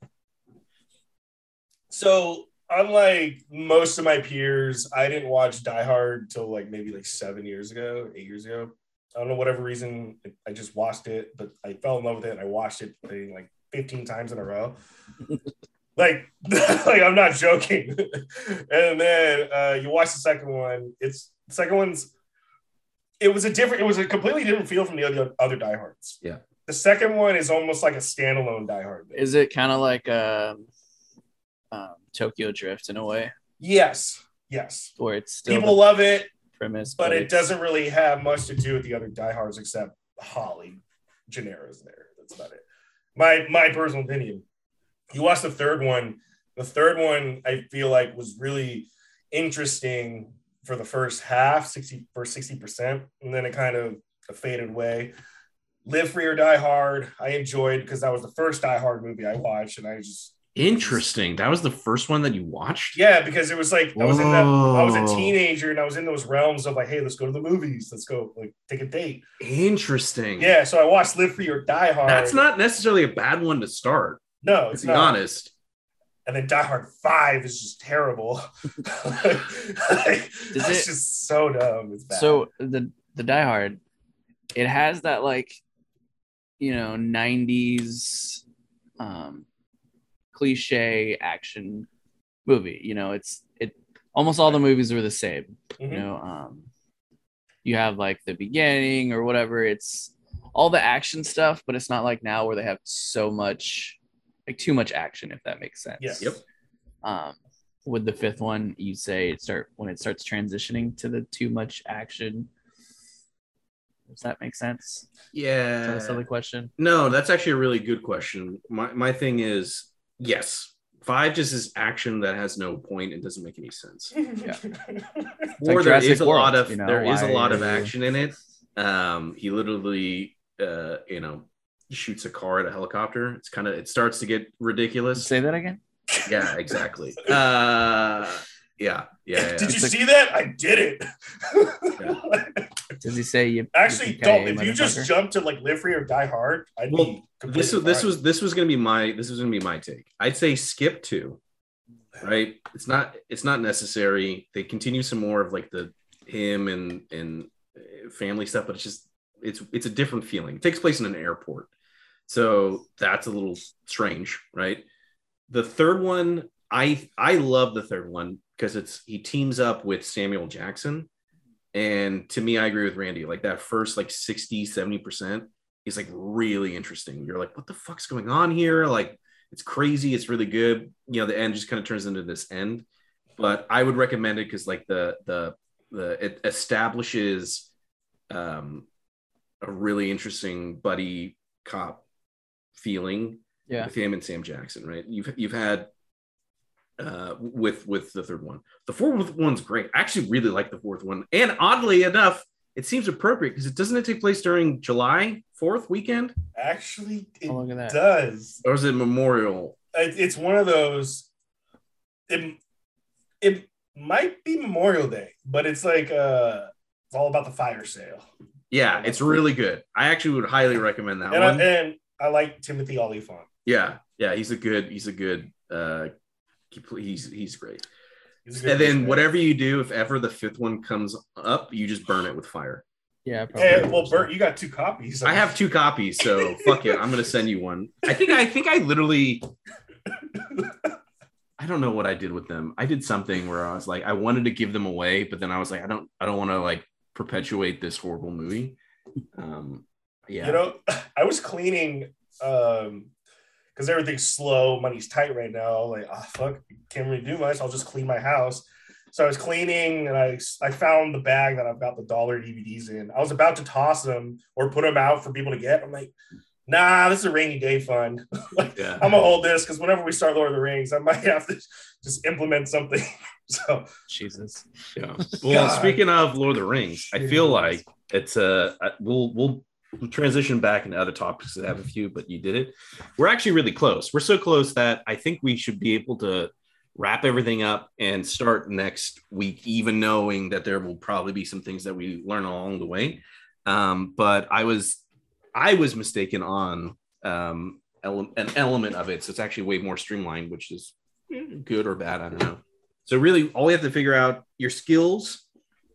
so unlike most of my peers, I didn't watch Die Hard till like maybe like seven years ago, eight years ago. I don't know whatever reason. I just watched it, but I fell in love with it. And I watched it like 15 times in a row. [laughs] like, [laughs] like I'm not joking. [laughs] and then uh, you watch the second one. It's the second one's. It was a different. It was a completely different feel from the other other Die Hards. Yeah. The second one is almost like a standalone Die Hard. movie. Is it kind of like um, um, Tokyo Drift in a way, Yes. Yes. where it's still People the love it, premise, but it doesn't really have much to do with the other Die Hards except Holly Gennero's there. That's about it. My my personal opinion. You watch the third one. The third one I feel like was really interesting for the first half, 60 for 60%, and then it kind of faded away. Live Free or Die Hard, I enjoyed because that was the first Die Hard movie I watched, and I just Interesting. That was the first one that you watched. Yeah, because it was like I was in that I was a teenager and I was in those realms of like, hey, let's go to the movies, let's go like take a date. Interesting. Yeah, so I watched Live Free or Die Hard. That's not necessarily a bad one to start. no, To it's be not. honest. And then Die Hard Five is just terrible. [laughs] it's it- just so dumb. It's bad. So the the Die Hard, it has that like, you know, '90s um, cliche action movie. You know, it's it almost all the movies are the same. Mhm. You know, um, you have like the beginning or whatever. It's all the action stuff, but it's not like now where they have so much, like too much action. If that makes sense. Yes. Yep. Um, with the fifth one, you say it start when it starts transitioning to the too much action. Does that make sense? Is Yeah. that a silly question? No, that's actually a really good question. My my thing is yes. Five just is action that has no point and doesn't make any sense. [laughs] like Or there Jurassic is a lot of you know, there is a lot of action in it. Um, he literally, uh, you know, shoots a car at a helicopter. It's kind of it starts to get ridiculous. Say that again. Yeah, exactly. Uh, yeah, yeah. [laughs] yeah. Did you like- see that? I did it. [laughs] Does he say you? Actually, yippee-ki-yay, don't. If you just jump to like Live Free or Die Hard, I'd Well, be this was this was this was gonna be my this was gonna be my take. I'd say skip two, right? It's not it's not necessary. They continue some more of like the him and and uh, family stuff, but it's just it's it's a different feeling. It takes place in an airport, so that's a little strange, right? The third one, I I love the third one because it's he teams up with Samuel Jackson. And to me, I agree with Randy. Like that first like 60, 70%, is like really interesting. You're like, what the fuck's going on here? Like, it's crazy. It's really good. You know, the end just kind of turns into this end. But I would recommend it because like the the the it establishes um a really interesting buddy cop feeling Yeah. with him and Sam Jackson, right? You've you've had uh with with the third one. The fourth one's great. I actually really like the fourth one. And oddly enough, it seems appropriate because it doesn't it take place during July 4th weekend? Actually, it Oh, look at that. does. Or is it Memorial? It- It's one of those. It, it might be Memorial Day, but it's like uh, it's all about the fire sale. Yeah, it's really good. I actually would highly recommend that And I, one. and I like Timothy Olyphant. yeah, yeah, he's a good, he's a good uh he- he's he's great. He's And then whatever you do, if ever the fifth one comes up, you just burn it with fire. Yeah. Hey, well, Bert, you got two copies. I have two copies, so [laughs] fuck it. I'm gonna send you one. I think I think I literally I don't know what I did with them. I did something where I was like, I wanted to give them away, but then I was like, I don't I don't want to like perpetuate this horrible movie. Um yeah. You know, [laughs] I was cleaning um because everything's slow, money's tight right now. Like, ah, fuck, can't really do much. I'll just clean my house. So I was cleaning and I I found the bag that I've got the dollar DVDs in. I was about to toss them or put them out for people to get. I'm like, nah, this is a rainy day fund. [laughs] like, yeah. I'm gonna hold this because whenever we start Lord of the Rings, I might [laughs] have to just implement something. [laughs] so Jesus. Yeah. Well, God. speaking of Lord of the Rings, I feel like it's a uh, we'll we'll we'll transition back into other topics that have a few, but you did it. We're actually really close. We're so close that I think we should be able to wrap everything up and start next week, even knowing that there will probably be some things that we learn along the way. Um, but I was I was mistaken on um, ele- an element of it, so it's actually way more streamlined, which is good or bad. I don't know. So really, all we have to figure out your skills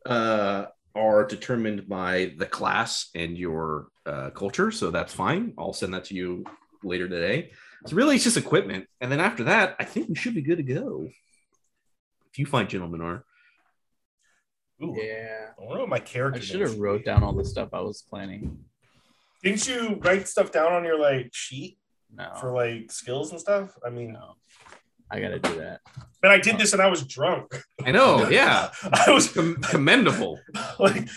uh, are determined by the class and your uh, culture. So that's fine. I'll send that to you later today. So really, it's just equipment, and then after that, I think we should be good to go. If you find gentlemen are. ooh, Yeah. I wonder what my character. I should have wrote down all the stuff I was planning. Didn't you write stuff down on your like sheet No. for like skills and stuff? I mean, no. I gotta do that. but I did this and I was drunk. I know, [laughs] yeah, I was Com- commendable. like,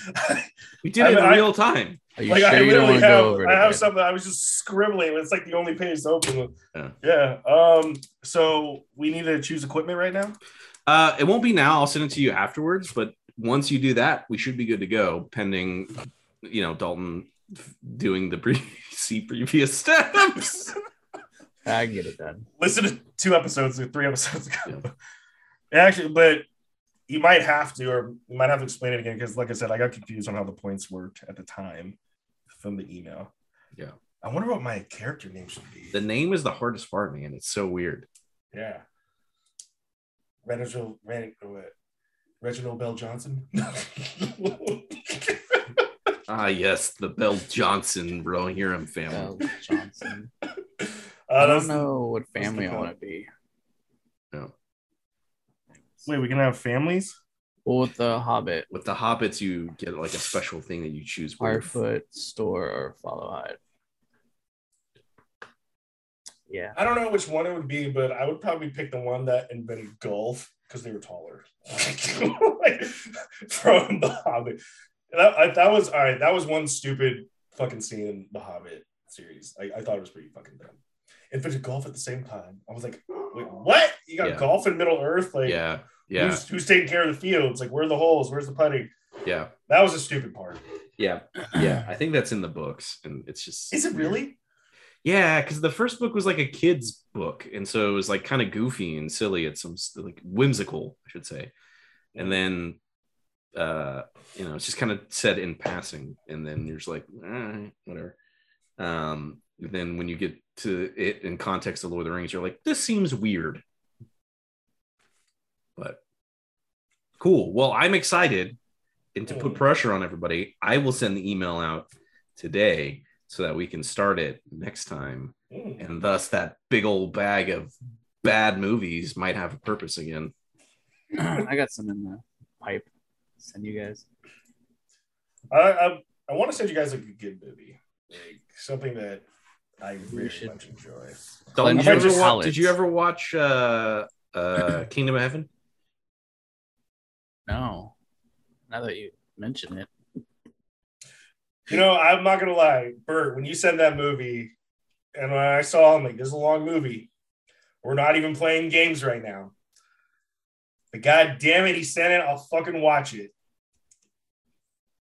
We did I it in I- real time. Are you like sure I you don't want to go over it? I have something. I was just scribbling. It's like the only page that's open. Yeah. Yeah. Um. So we need to choose equipment right now. Uh, it won't be now. I'll send it to you afterwards. But once you do that, we should be good to go. Pending, you know, Dalton f- doing the pre- [laughs] see previous [laughs] steps. I get it done. Listen to two episodes or three episodes ago. [laughs] Actually, but you might have to, or you might have to explain it again because, like I said, I got confused on how the points worked at the time from the email. Yeah. I wonder what my character name should be. The name is the hardest part, man. It's so weird. yeah. Reginald, Ren. Reginald VelJohnson. [laughs] Ah, yes, the Bell Johnson Rohirrim family. Bell Johnson. [laughs] Uh, I don't know what family I want to be. No. Wait, we can have families? Well, with the Hobbit, With the hobbits, you get like a special thing that you choose. where- Harfoot, Stoor, or Fallohide. Yeah. I don't know which one it would be, but I would probably pick the one that invented golf because they were taller. [laughs] Like, [laughs] from The Hobbit. That, I, that was all right. That was one stupid fucking scene in The Hobbit series. I, I thought it was pretty fucking dumb. Invented golf at the same time. I was like, wait, what? You got Yeah. golf in Middle Earth? Like, Yeah, yeah, who's, who's taking care of the fields? Like, where are the holes? Where's the putting? yeah, That was a stupid part. yeah, yeah. I think that's in the books, and it's just. Is it really? Yeah, because the first book was like a kid's book, and so it was like kind of goofy and silly. It's some like whimsical, I should say, and then, uh, you know, it's just kind of said in passing, and then you're just like, whatever. Um, then when you get to it in context of Lord of the Rings, you're like, this seems weird, but cool. Well, I'm excited, and to put pressure on everybody, I will send the email out today so that we can start it next time Mm. and thus that big old bag of bad movies might have a purpose again [clears throat] I got some in the pipe. Send you guys. I, I, I want to send you guys like a good movie, like something that I very should- much enjoy. Dalton, did, you ever watch, did you ever watch uh uh kingdom of heaven No. Now that you mention it. You know, I'm not gonna lie, Bert. When you said that movie, and when I saw, I'm like, "This is a long movie. We're not even playing games right now." But god damn it, he sent it. I'll fucking watch it,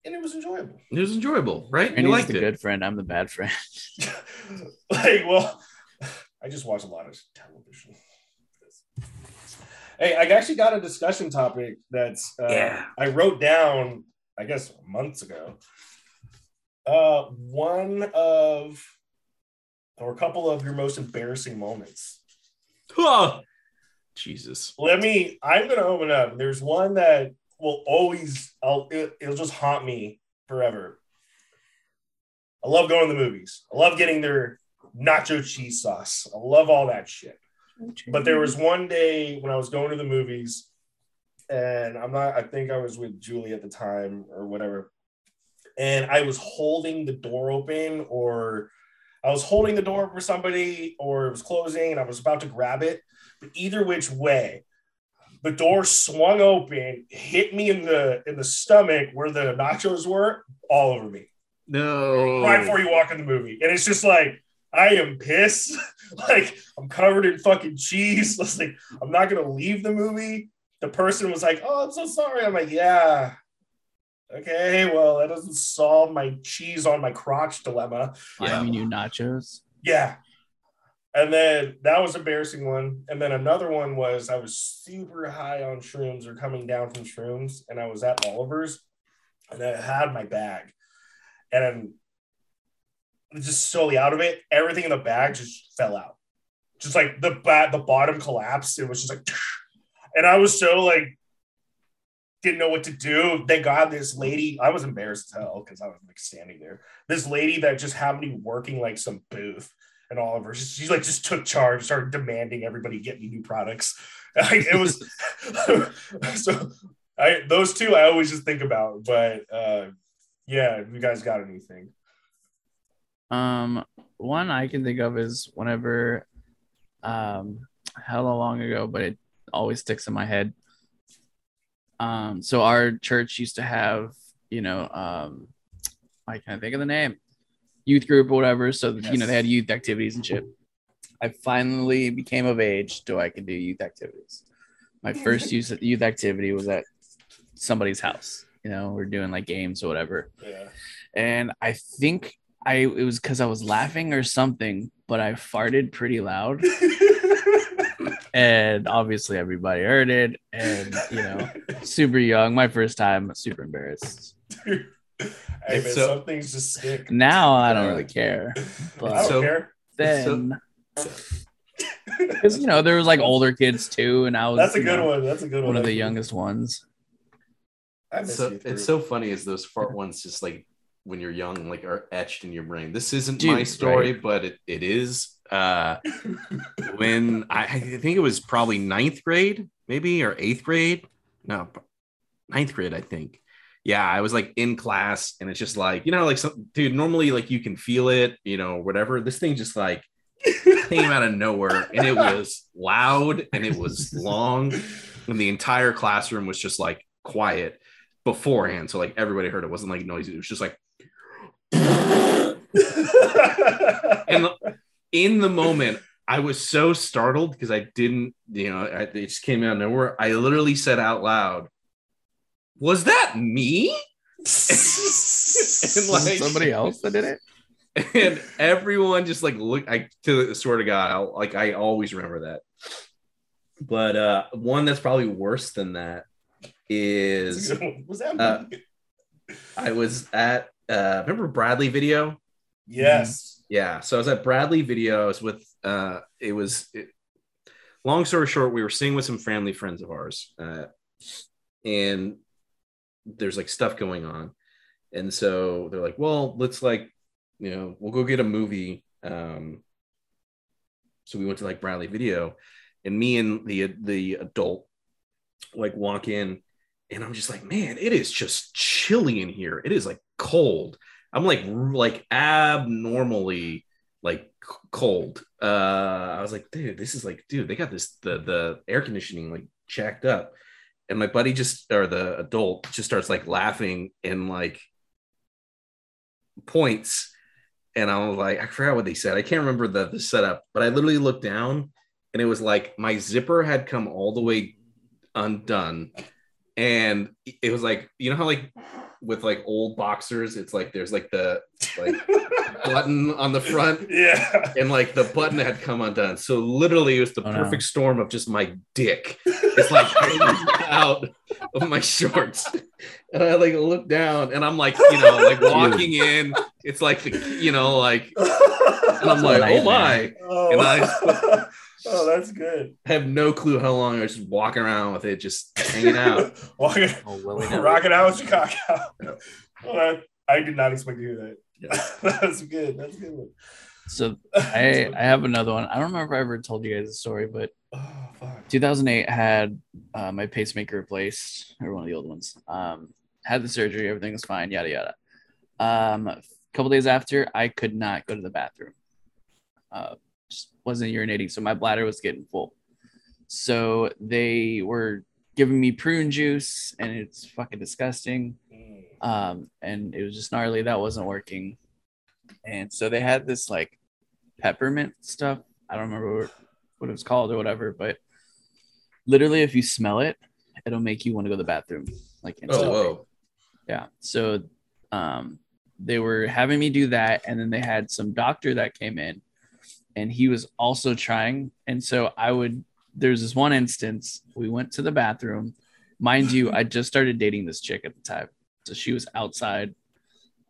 and it was enjoyable. it was enjoyable right And you he's liked the it good friend. I'm the bad friend. [laughs] [laughs] like, well, [laughs] I just watch a lot of television. Hey, I actually got a discussion topic that's uh, Yeah. I wrote down, I guess, months ago. Uh, one of or a couple of your most embarrassing moments. oh, jesus Let me. I'm gonna open up. There's one that will always. I'll. It, it'll just haunt me forever. I love going to the movies. I love getting their nacho cheese sauce. I love all that shit. But there was one day when I was going to the movies, and I'm not, I think I was with Julie at the time or whatever. And I was holding the door open, or I was holding the door for somebody, or it was closing, and I was about to grab it. But either which way, the door swung open, hit me in the in the stomach where the nachos were, all over me no right before you walk in the movie. And it's just like, I am pissed. [laughs] like, I'm covered in fucking cheese. [laughs] It's like, I'm not going to leave the movie. The person was like, Oh, I'm so sorry. I'm like, Yeah. Okay. Well, that doesn't solve my cheese on my crotch dilemma. Yeah. I mean, you nachos. Yeah. And then that was embarrassing one. And then another one was I was super high on shrooms or coming down from shrooms, and I was at Oliver's and I had my bag. And I'm just slowly out of it, everything in the bag just fell out. Just like the bat, the bottom collapsed. It was just like, [sniffs] and I was so like, didn't know what to do. Thank God this lady, I was embarrassed as hell because I was like standing there. This lady that just happened to be working like some booth and Oliver, she, like just took charge, started demanding everybody get me new products. [laughs] It was [laughs] so I those two I always just think about, but uh yeah, you guys got anything. Um, one I can think of is whenever, um, hella long ago, but it always sticks in my head. Um, so our church used to have, you know, um, I can't think of the name, youth group or whatever. So you know they had youth activities and shit. I finally became of age so I could do youth activities. My [laughs] first youth youth activity was at somebody's house. You know, we're doing like games or whatever Yeah. and I think I it was because I was laughing or something, but I farted pretty loud, [laughs] and obviously everybody heard it. And you know, super young, my first time, super embarrassed. [laughs] hey man, So- some things just stick. Now I don't really care, [laughs] I don't So- care. then because you know there was like older kids too, and I was That's a good know, one. That's a good one. one of the youngest ones. So it's so funny as those fart ones just like when you're young like are etched in your brain this isn't Dude, my story right. but it, it is uh when I, I think it was probably ninth grade maybe or eighth grade no ninth grade i think yeah i was like in class and it's just like you know like some dude normally like you can feel it you know whatever. This thing just like [laughs] came out of nowhere and it was loud and it was long and the entire classroom was just like quiet beforehand so like everybody heard it, it wasn't like noisy. It was just like [laughs] and in the moment i was so startled because i didn't you know I, it just came out of nowhere. I literally said out loud was that me? [laughs] And like Somebody else that did it. and everyone just like look i to the swear to god I'll, like i always remember that. But uh one that's probably worse than that is [laughs] was that uh, i was at uh remember bradley video? Yes. Yeah so i was at bradley video i was with uh it was it, long story short we were sitting with some family friends of ours uh and there's like stuff going on. And so they're like well let's like you know we'll go get a movie. Um so we went to like bradley video and me and the the adult like walk in and i'm just like man it is just chilly in here. It is like cold. I'm like like abnormally like cold. Uh i was like dude this is like dude they got this the the air conditioning like jacked up and my buddy just or the adult just starts like laughing and like points. And i was like i forgot what they said. I can't remember the, the setup but i literally looked down and it was like my zipper had come all the way undone. And it was like you know how like with like old boxers it's like there's like the like [laughs] button on the front [laughs] yeah and like the button had come undone so literally it was the Oh, no. perfect storm of just my dick it's like [laughs] out of my shorts and i like look down and i'm like you know like walking in it's like the you know like [laughs] and i'm like oh my oh. And I- oh that's good I have no clue how long I was just walking around with it, just hanging out. walking Oh, willy-nilly. rocking out with your cock out Yeah. well, that- I did not expect to hear that Yeah. [laughs] that's good that's a good one So [laughs] I I have another one. I don't remember if I ever told you guys the story, but oh fuck 2008 had uh, my pacemaker replaced, or one of the old ones. Um, had the surgery, everything was fine, yada yada. Um, a couple days after, I could not go to the bathroom. Uh, just wasn't urinating, so my bladder was getting full. So they were giving me prune juice, and it's fucking disgusting. Um, and it was just gnarly. That wasn't working. And so they had this like peppermint stuff. I don't remember what, it was called or whatever, but literally, if you smell it, it'll make you want to go to the bathroom like Oh, instantly. whoa. Yeah. So um they were having me do that and then they had some doctor that came in and he was also trying and so I would there's this one instance we went to the bathroom. Mind you, I just started dating this chick at the time. So she was outside.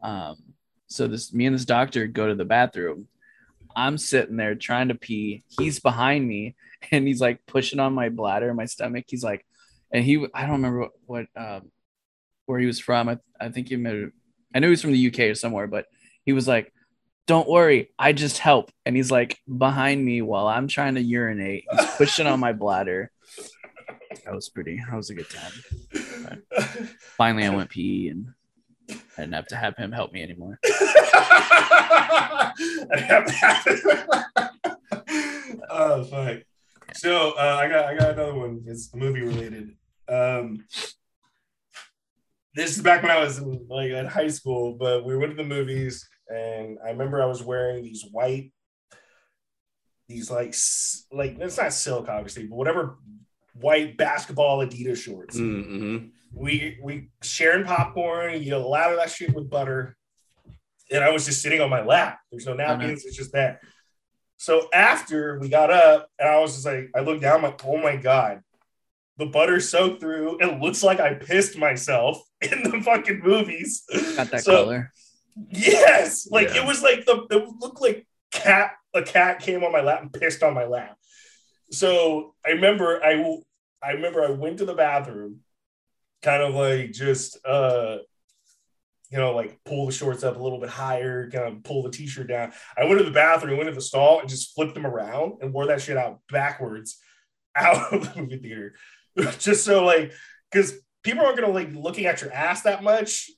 Um so this me and this doctor go to the bathroom. I'm sitting there trying to pee. He's behind me [laughs] and he's like pushing on my bladder, my stomach. He's like, and he, I don't remember what, what um, where he was from. I, I think he made, I know he's from the UK or somewhere, but he was like, don't worry, I just help. And he's like behind me while I'm trying to urinate. He's pushing on my bladder. That was pretty, that was a good time. [laughs] Finally, I went pee and I didn't have to have him help me anymore. [laughs] [laughs] oh fuck. So uh, I got I got another one. It's movie related. Um, this is back when I was in, like in high school, but we went to the movies, and I remember I was wearing these white, these like like it's not silk obviously, but whatever white basketball Adidas shorts. Mm-hmm. we we sharing popcorn, you lather that shit with butter. And I was just sitting on my lap. There's no napkins, it's just that. So after we got up, and I was just like, I looked down, I'm like, oh my god, the butter soaked through. It looks like I pissed myself [laughs] in the fucking movies. Got that So- color. Yes, like Yeah. it was like the it looked like cat a cat came on my lap and pissed on my lap. So I remember I I remember I went to the bathroom, kind of like just uh you know like pull the shorts up a little bit higher, kind of pull the t-shirt down. I went to the bathroom, went to the stall, and just flipped them around and wore that shit out backwards out of the movie theater, [laughs] just so like because people aren't gonna like looking at your ass that much.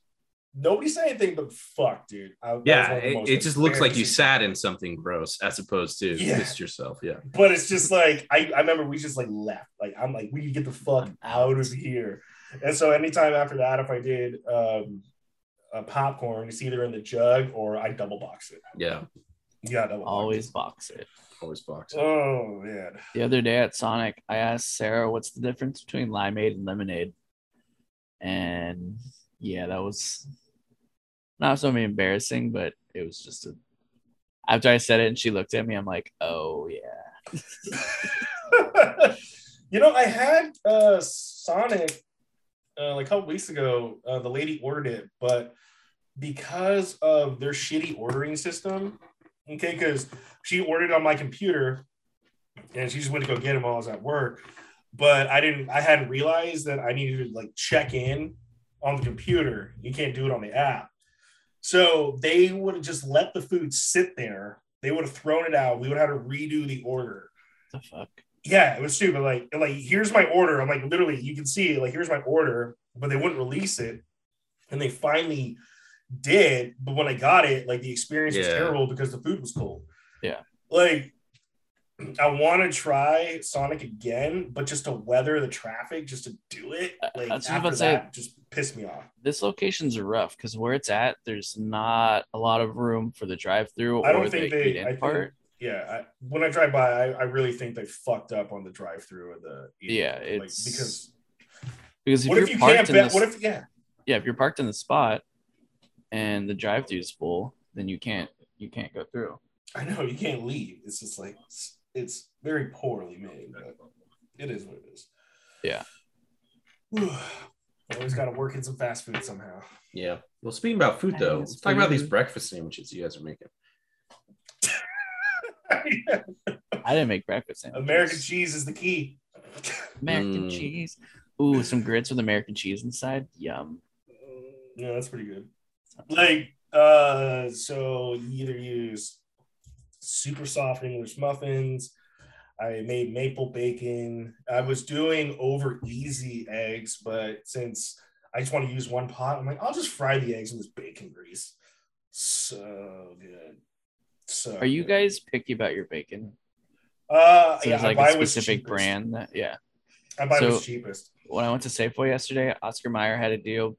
Nobody said anything, but fuck, dude. I, was Yeah, one of the it, it just looks like you sat in something gross as opposed to Yeah. pissed yourself. Yeah. But it's just like I, I remember we just like left. Like I'm like we need to get the fuck out of here. And so anytime after that, if I did um, a popcorn, it's either in the jug or I double box it. Yeah. Yeah, double box Always box it. Always box. it. Oh man. The other day at Sonic, I asked Sarah what's the difference between limeade and lemonade. And yeah, that was not so embarrassing, but it was just a after I said it and she looked at me, I'm like, oh yeah. [laughs] you know, I had uh Sonic uh, like a couple weeks ago. Uh, the lady ordered it, but because of their shitty ordering system, okay, because she ordered on my computer and she just went to go get him while I was at work. But I didn't, I hadn't realized that I needed to like check in on the computer. You can't do it on the app. So they would have just let the food sit there. They would have thrown it out. We would have had to redo the order The fuck? yeah, it was stupid. Like, like here's my order. I'm like, literally, you can see, like, here's my order, but they wouldn't release it, and they finally did. But when I got it, like, the experience was terrible because the food was cold. Yeah. like, I want to try Sonic again, but just to weather the traffic, just to do it, like that's what I was after about to say. that, just pissed me off. This location's rough because where it's at, there's not a lot of room for the drive-through I don't or think the they- I think- part. Yeah, I, when I drive by, I, I really think they fucked up on the drive-through of the Yeah, like, it's- because Because if what you're if you parked can't in bet? this, What if yeah? yeah, if you're parked in the spot and the drive-through is full, then you can't you can't go through. I know you can't leave. It's just like it's, it's very poorly made, but it is what it is. Yeah. [sighs] Always got to work in some fast food somehow. Yeah. Well, speaking about food though, let's talk about these breakfast sandwiches you guys are making. [laughs] I didn't make breakfast sandwiches. American cheese is the key. American Mm. cheese. Ooh, some grits with American cheese inside. Yum. Yeah, that's pretty good. Like, uh, so you either use super soft English muffins. I made maple bacon. I was doing over easy eggs, but since I just want to use one pot, I'm like, I'll just fry the eggs in this bacon grease. So good. So Are you good. guys picky about your bacon? Uh, So yeah, there's I like buy a specific brand that yeah. I buy So- what's cheapest. When I went to Safeway yesterday, Oscar Mayer had a deal,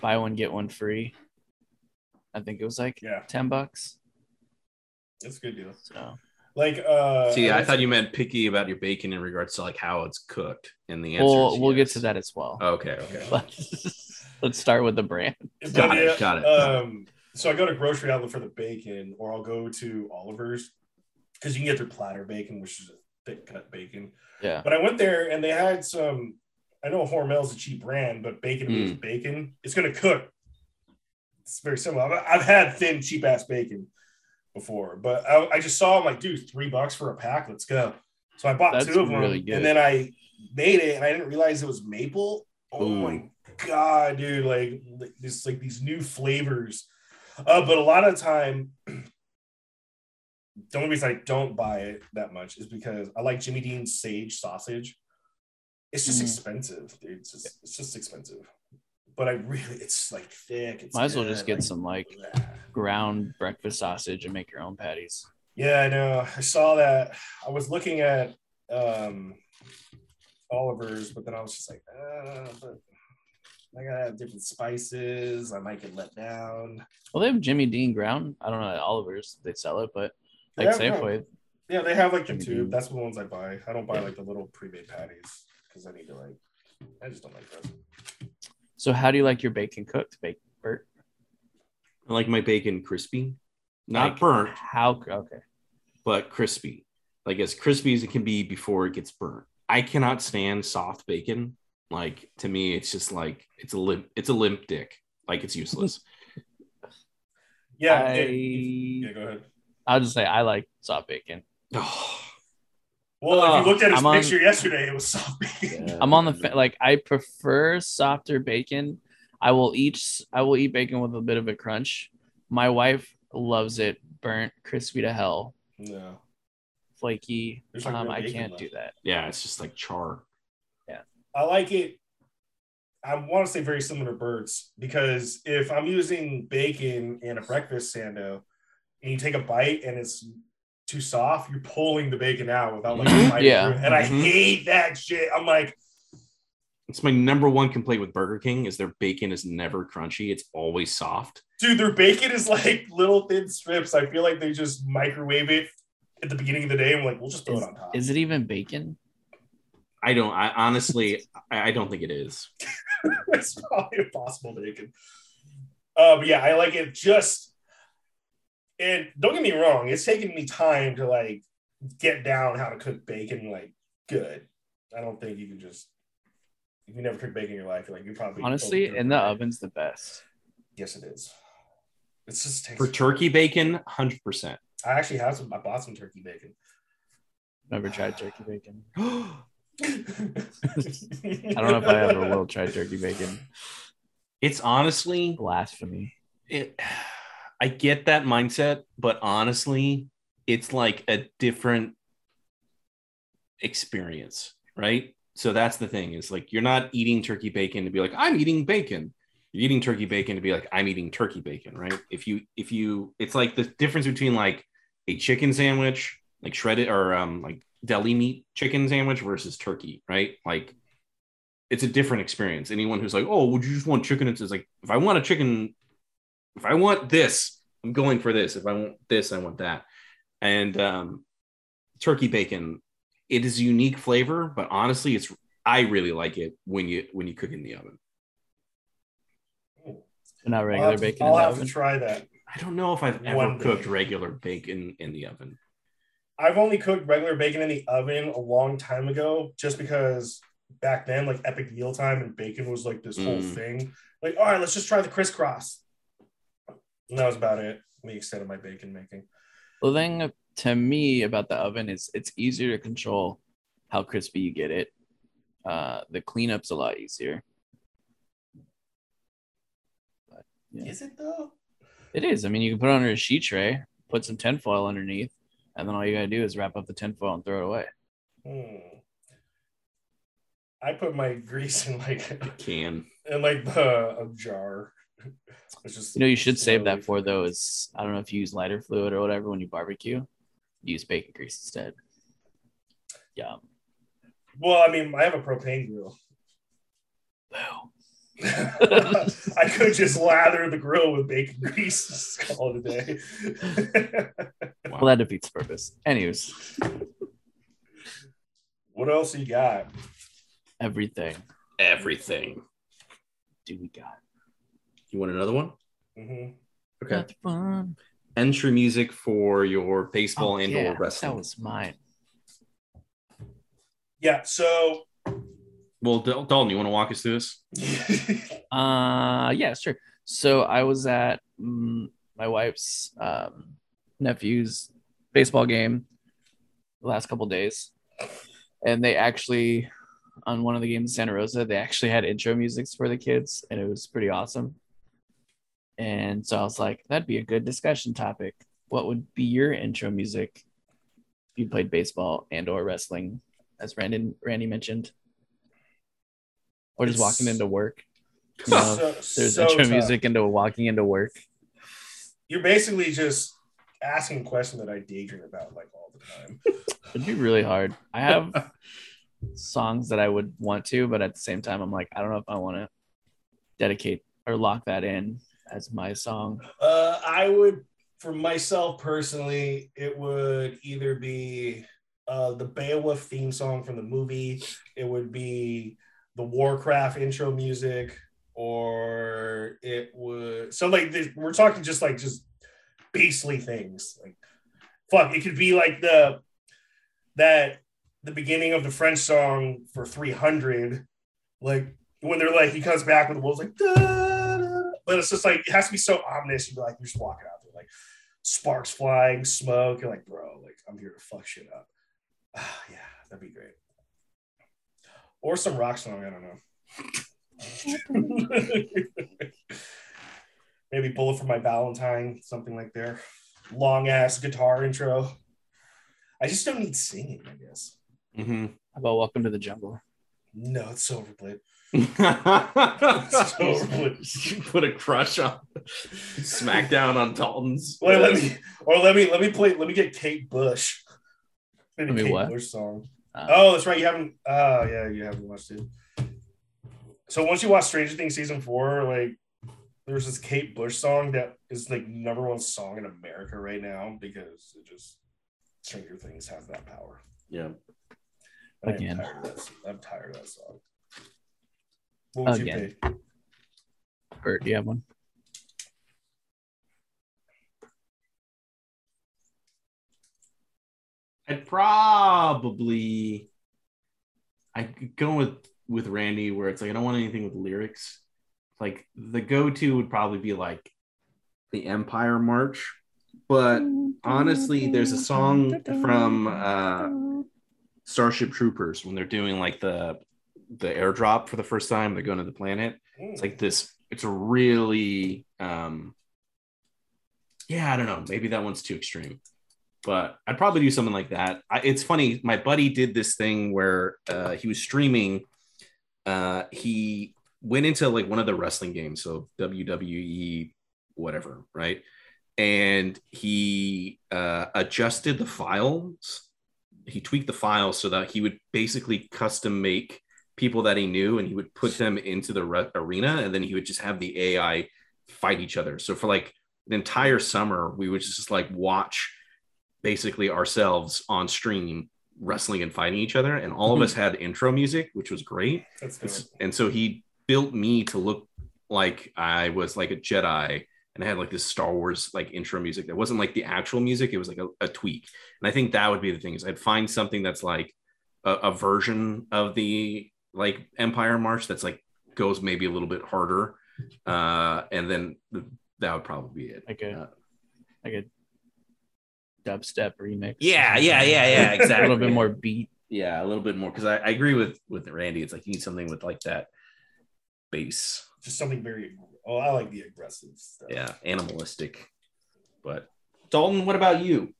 buy one get one free. I think it was like Yeah, ten bucks. It's a good deal. So Like, uh, See, I went thought you meant picky about your bacon in regards to like how it's cooked, and the answer we'll we'll get to that as well. Okay, okay. [laughs] But let's start with the brand. But Got it, yeah, got it. Um, so I go to grocery outlet for the bacon, or I'll go to Oliver's because you can get their platter bacon, which is a thick cut bacon. Yeah. But I went there and they had some. I know Hormel's a cheap brand, but bacon Mm. means bacon. It's going to cook. It's very similar. I've, I've had thin, cheap ass bacon before, but I, I just saw. I'm like, dude, three bucks for a pack. Let's go. So I bought That's two of them, really and then I made it, and I didn't realize it was maple. Oh Ooh. my god, dude! Like this, like these new flavors. Uh, but a lot of the time, [clears throat] the only reason I don't buy it that much is because I like Jimmy Dean's sage sausage. It's just Mhm. expensive, dude. It's just it's just expensive. But I really, it's like thick. It's Might as well just get like, some like bleh. ground breakfast sausage and make your own patties. Yeah, I know. I saw that. I was looking at um Oliver's, but then I was just like, uh, but I gotta have different spices. I might get let down. Well, they have Jimmy Dean ground. I don't know at Oliver's they sell it, but like Safeway, Yeah, they have like the Jimmy tube. Dean. That's the ones I buy. I don't buy like the little pre-made patties because I need to like. I just don't like those. So how do you like your bacon cooked, bake I like my bacon crispy, not Like, burnt. How okay? but crispy, like as crispy as it can be before it gets burnt. I cannot stand soft bacon. Like to me, it's just like it's a limp, it's a limp dick. Like it's useless. [laughs] Yeah, I, it- yeah. Go ahead. I'll just say I like soft bacon. Oh, Well, if Uh, you looked at his I'm on- picture yesterday, it was soft bacon. Yeah. I'm on the fa- like I prefer softer bacon. I will eat I will eat bacon with a bit of a crunch. My wife loves it burnt, crispy to hell, No. flaky. There's like um, no I can't left. do that. yeah, it's just like char. Yeah. I like it. I want to say very similar to Bert's because if I'm using bacon in a breakfast sando and you take a bite and it's too soft, you're pulling the bacon out without like Mhm. Yeah. through it. And I Mhm. hate that shit. I'm like, It's my number one complaint with Burger King is their bacon is never crunchy. It's always soft. dude, their bacon is like little thin strips. I feel like they just microwave it at the beginning of the day. I'm like, we'll just throw it on top. Is it even bacon? I don't. I honestly, I, I don't think it is. [laughs] it's probably impossible bacon. Uh, but yeah, I like it just. And don't get me wrong, it's taken me time to like get down how to cook bacon like good. I don't think you can just if you never cooked bacon in your life, like you probably Honestly, in the oven's the best. Yes, it is. It's just takes For turkey bacon, hundred percent. I actually have some. I bought some turkey bacon. Never tried turkey bacon. I [gasps] I don't know if I ever will try turkey bacon. It's honestly, Blasphemy. it. I get that mindset, but honestly, it's like a different experience, right? So that's the thing is like you're not eating turkey bacon to be like I'm eating bacon. You're eating turkey bacon to be like I'm eating turkey bacon, right? If you if you it's like the difference between like a chicken sandwich, like shredded or um like deli meat chicken sandwich versus turkey, right? Like it's a different experience. Anyone who's like, "Oh, would you just want chicken?" It's like if I want a chicken, if I want this, I'm going for this. If I want this, I want that. And um, turkey bacon, it is a unique flavor, but honestly, it's I really like it when you when you cook in the oven. But not I'll regular have, to, bacon I'll in the have oven. to try that. I don't know if I've ever One day. cooked regular bacon in the oven. I've only cooked regular bacon in the oven a long time ago, just because back then, like epic meal time and bacon was like this whole Mm. thing. Like, all right, let's just try the crisscross. And that was about it. The extent of my bacon making. The thing to me about the oven is it's easier to control how crispy you get it. Uh, the cleanup's a lot easier. Yeah. Is it though? It is. I mean, you can put it under a sheet tray, put some tinfoil underneath, and then all you gotta do is wrap up the tinfoil and throw it away. Hmm. I put my grease in like a Can in like the a jar. It's just You know, you should save that for slowly though is I don't know if you use lighter fluid or whatever when you barbecue, use bacon grease instead. Yeah. Well, I mean, I have a propane grill. Boo. [laughs] I could just lather the grill with bacon grease, just call it a day. [laughs] Well, that defeats the purpose. Anyways, what else you got? everything everything. do we got? You want another one? hmm Okay. Got the fun. Entry music for your baseball Oh, and yeah, or wrestling. That was mine. Yeah. So, Well, Dal- Dalton, you want to walk us through this? [laughs] Uh, yeah, sure. So I was at mm, my wife's um, nephew's baseball game the last couple days, and they actually on one of the games in Santa Rosa they actually had intro musics for the kids, and it was pretty awesome. And so I was like, that'd be a good discussion topic. What would be your intro music if you played baseball and or wrestling, as Brandon Randy mentioned, or just walking into work? You know, [laughs] So- there's so intro tough. music into walking into work. You're basically just asking a question that I daydream about like all the time. [laughs] It'd be really hard. I have [laughs] songs that I would want to, but at the same time, I'm like, I don't know if I want to dedicate or lock that in as my song. Uh, I would, for myself personally, it would either be uh, the Beowulf theme song from the movie, it would be the Warcraft intro music, or it would. So like we're talking just like just beastly things. Like fuck, it could be like the that the beginning of the French song for 300, like when they're like he comes back with the wolves like, da. But it's just like it has to be so ominous. You're like you're just walking out there like sparks flying, smoke. You're like, bro, like I'm here to fuck shit up. Ah, [sighs] yeah, that'd be great. Or some rock song, I don't know. [laughs] Maybe Bullet for My Valentine, something like there. Long ass guitar intro. I just don't need singing, I guess. Mhm. How about Welcome to the Jungle? No, it's so overplayed. You [laughs] Put a crush on SmackDown on Dalton's. Wait, let me or let me let me play let me get Kate Bush. Maybe Let me Kate what? Bush song. Uh, Oh, that's right. You haven't oh yeah, you haven't watched it. So once you watch Stranger Things season four, like there's this Kate Bush song that is like number one song in America right now because it just Stranger Things has that power. Yeah. I am Again. tired of that, I'm tired of that song. What would Again. you pick? Bert, do you have one? I'd probably I'd go with with Randy where it's like I don't want anything with lyrics. Like the go-to would probably be like the Empire March. But honestly, there's a song from uh Starship Troopers when they're doing like the the airdrop for the first time, they're going to the planet. Mm. It's like this, it's a really um yeah, I don't know. Maybe that one's too extreme. But I'd probably do something like that. I, it's funny. My buddy did this thing where uh, he was streaming. Uh, he went into like one of the wrestling games, so WWE, whatever, right? And he uh, adjusted the files. He tweaked the files so that he would basically custom make people that he knew, and he would put them into the re- arena, and then he would just have the AI fight each other. So for like an entire summer, we would just like watch basically ourselves on stream wrestling and fighting each other. And all of mm-hmm. us had intro music which was great. And so he built me to look like i was like a jedi and i had like this star wars like intro music that wasn't like the actual music it was like a, a tweak and i think that would be the thing is i'd find something that's like a, a version of the like empire march that's like goes maybe a little bit harder uh and then that would probably be it Like a Uh, like a dubstep remix. or Yeah, yeah, yeah, yeah, [laughs] a little bit more beat. yeah a little bit more because I, I agree with with randy it's like you need something with like that bass Just something very oh, I like the aggressive stuff. yeah animalistic but dalton what about you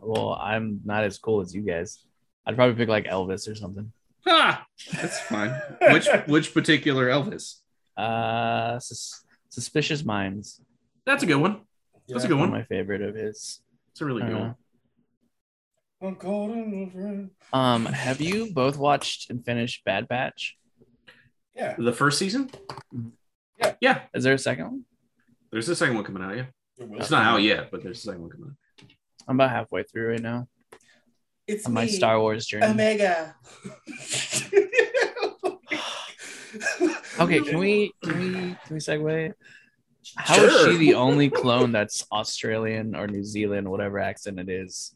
Well, I'm not as cool as you guys. I'd probably pick like Elvis or something. ah that's fine which [laughs] which particular elvis Uh, sus- Suspicious Minds. that's a good one that's a good One one my favorite of his. it's a really good Uh, one I'm caught in. Um, have you both watched and finished Bad Batch? Yeah. the first season Yeah. yeah Is there a second one? there's a second one coming out yeah it's not out yet but there's a second one coming out I'm about halfway through right now It's on my me, Star Wars journey. Omega. [laughs] Okay, can we can we can we segue? How is Sure. she the only clone that's Australian or New Zealand, whatever accent it is?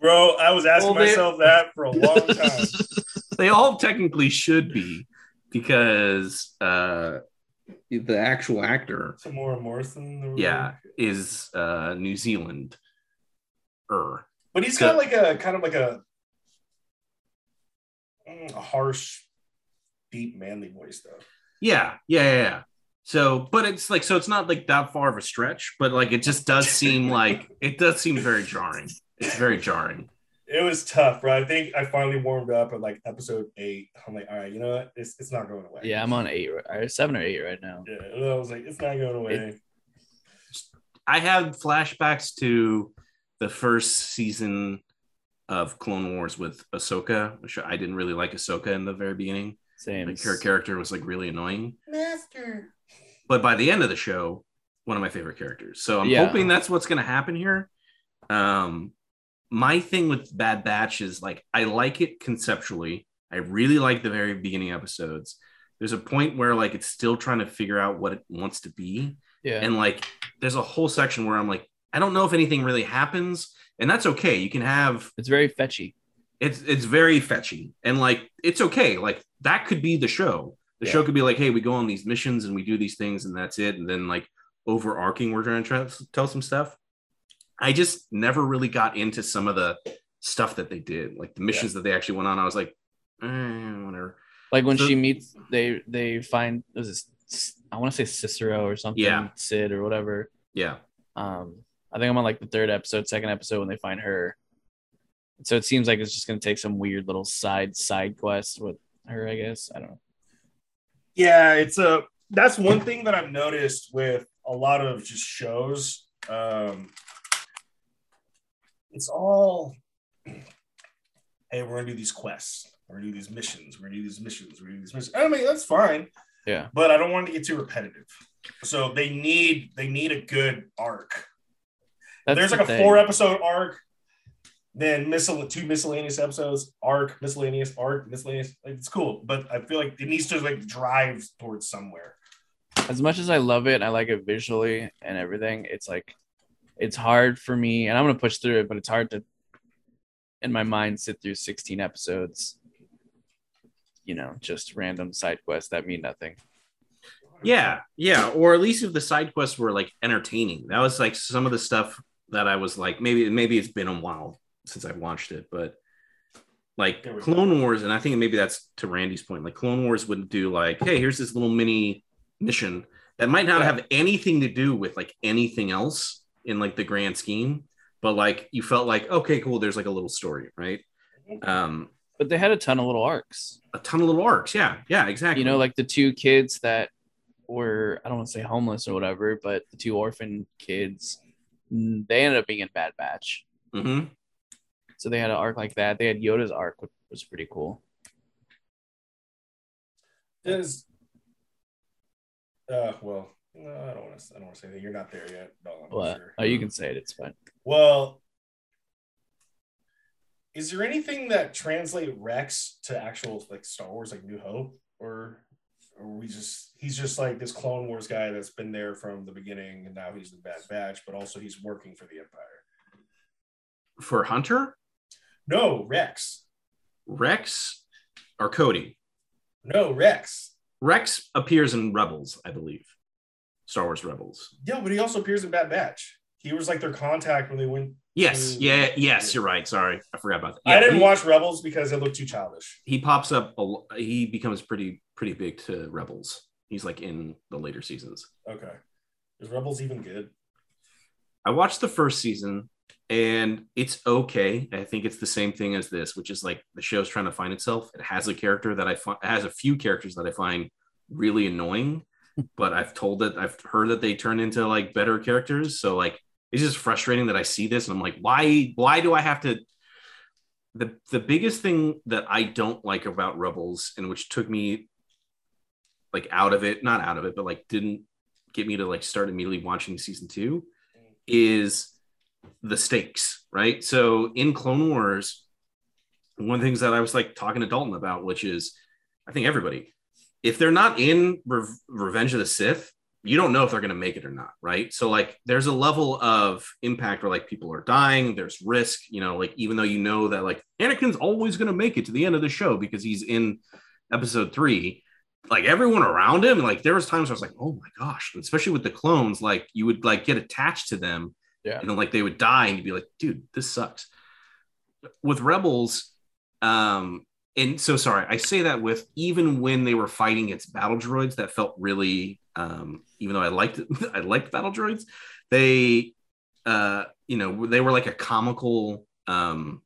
Bro, I was asking Well, they- myself that for a long time. [laughs] they all technically should be because uh the actual actor Temuera Morrison. yeah is uh new zealand er But he's got like a kind of like a, mm, a harsh, deep, manly voice though. yeah yeah yeah yeah so but it's like so it's not like that far of a stretch but like it just does seem [laughs] like it does seem very jarring it's very jarring It was tough, bro. I think I finally warmed up at like episode eight. I'm like, all right, you know what? It's it's not going away. Yeah, I'm on eight, right, seven or eight right now. Yeah, I was like, it's not going away. i have flashbacks to the first season of clone wars with ahsoka which i didn't really like ahsoka in the very beginning Same. like her character was like really annoying Master. but by the end of the show one of my favorite characters so i'm Yeah. hoping that's what's going to happen here um my thing with bad batch is like i like it conceptually i really like the very beginning episodes there's a point where like it's still trying to figure out what it wants to be Yeah. and like there's a whole section where i'm like i don't know if anything really happens and that's okay. You can have It's very fetchy. it's it's very fetchy and like it's okay like that could be the show the Yeah. show could be like hey we go on these missions and we do these things and that's it and then like overarching we're trying to to tell some stuff i just never really got into some of the stuff that they did like the missions that they actually went on i was like eh, whatever Like when So- she meets, they they find was this I want to say Cicero or something, Yeah. Cid or whatever. yeah Um, I think I'm on like the third episode, second episode when they find her. So it seems like it's just gonna take some weird little side side quest with her. I guess I don't know. Yeah, it's a that's one thing that I've noticed with a lot of just shows. Um, it's all hey, we're gonna do these quests, we're gonna do these missions, we're gonna do these missions, we're gonna do these missions. I mean, that's fine, Yeah, but I don't want to get too repetitive. So they need they need a good arc. That's There's the like a thing. four episode arc, then miscel- two miscellaneous episodes, arc, miscellaneous, arc, miscellaneous. Like, it's cool, but I feel like it needs to like drive towards somewhere. as much as I love it, and I like it visually and everything. It's like it's hard for me, and I'm gonna push through it, but it's hard to, in my mind, sit through 16 episodes. You know, just random side quests that mean nothing. yeah yeah or at least if the side quests were like entertaining that was like some of the stuff that i was like maybe maybe it's been a while since i've watched it but like There we go. clone wars and i think maybe that's to randy's point like clone wars would do like hey here's this little mini mission that might not Yeah. have anything to do with like anything else in like the grand scheme but like you felt like okay cool there's like a little story right um But they had a ton of little arcs. a ton of little arcs yeah yeah exactly You know, like the two kids that were I don't want to say homeless or whatever, but the two orphan kids, they ended up being in Bad Batch. hmm So they had an arc like that. They had Yoda's arc, which was pretty cool. Is uh well, no, I don't want to. I don't want to say that you're not there yet. No, I'm But sure. oh, you um, can say it. It's fine. Well, is there anything that translate Rex to actual like Star Wars, like New Hope, or or we just he's just like this Clone Wars guy that's been there from the beginning, and now he's the Bad Batch, but also he's working for the Empire. for hunter No, Rex. rex or cody No, Rex. Rex appears in Rebels, I believe. Star Wars Rebels. Yeah, but he also appears in Bad Batch. He was like their contact when they went. Yes, Mm. yeah, yes, you're right. Sorry, I forgot about that. I didn't he, watch Rebels because it looked too childish. He pops up. A, he becomes pretty pretty big to Rebels. He's like in the later seasons. Okay. Is Rebels even good? I watched the first season and it's okay. I think it's the same thing as this, which is like the show's trying to find itself. It has a character that I find has a few characters that I find really annoying, but I've told that I've heard that they turn into like better characters. So like it's just frustrating that I see this and I'm like, why why do I have to the the biggest thing that I don't like about Rebels and which took me like out of it, not out of it, but like didn't get me to like start immediately watching season two is the stakes, right? So in Clone Wars, one of the things that I was like talking to Dalton about, which is I think everybody, if they're not in Re- Revenge of the Sith, you don't know if they're going to make it or not, right? So like there's a level of impact where like people are dying, there's risk, you know, like even though you know that like Anakin's always going to make it to the end of the show because he's in episode 3, like everyone around him like there was times where I was like, "Oh my gosh," especially with the clones, like you would like get attached to them Yeah. and then like they would die and you'd be like dude this sucks with rebels um and so sorry i say that with even when they were fighting its battle droids that felt really um even though i liked [laughs] i liked battle droids they uh you know they were like a comical um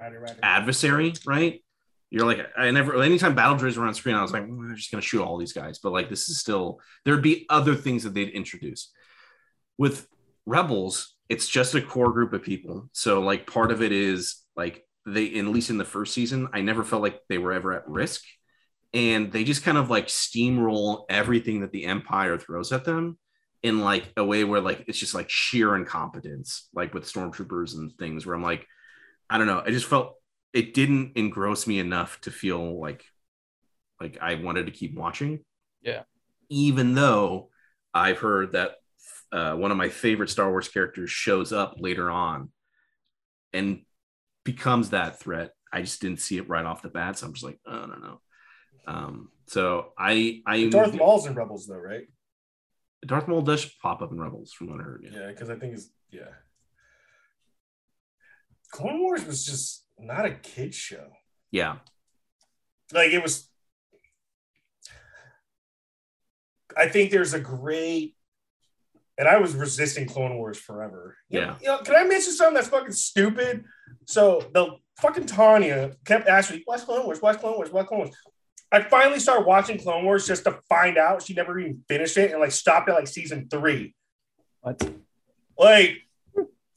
Righty, righty. adversary right? You're like i never anytime battle droids were on screen i was like "Mm, they're just gonna shoot all these guys. But like this is still there'd be other things that they'd introduce. With rebels it's just a core group of people. So like part of it is like they at least in the first season i never felt like they were ever at risk. And they just kind of like steamroll everything that the empire throws at them in like a way where like it's just like sheer incompetence like with stormtroopers and things where i'm like i don't know. I just felt it didn't engross me enough to feel like like i wanted to keep watching. Yeah. even though i've heard that uh, one of my favorite star wars characters shows up later on and becomes that threat. I just didn't see it right off the bat, so I'm just like, I don't know. Um, so I I Darth Maul's in Rebels though, right? Darth Maul does pop up in Rebels, from what I heard. Yeah, Yeah, because I think it's yeah. Clone Wars was just not a kid show. yeah, Like it was. I think there's a great, and I was resisting Clone Wars forever. You know- Yeah. you know, can I mention something that's fucking stupid? So the fucking Tanya kept asking me, "Watch Clone Wars? Watch Clone Wars? Watch Clone Wars?" I finally started watching Clone Wars just to find out she never even finished it and like stopped at like season three. What? Like,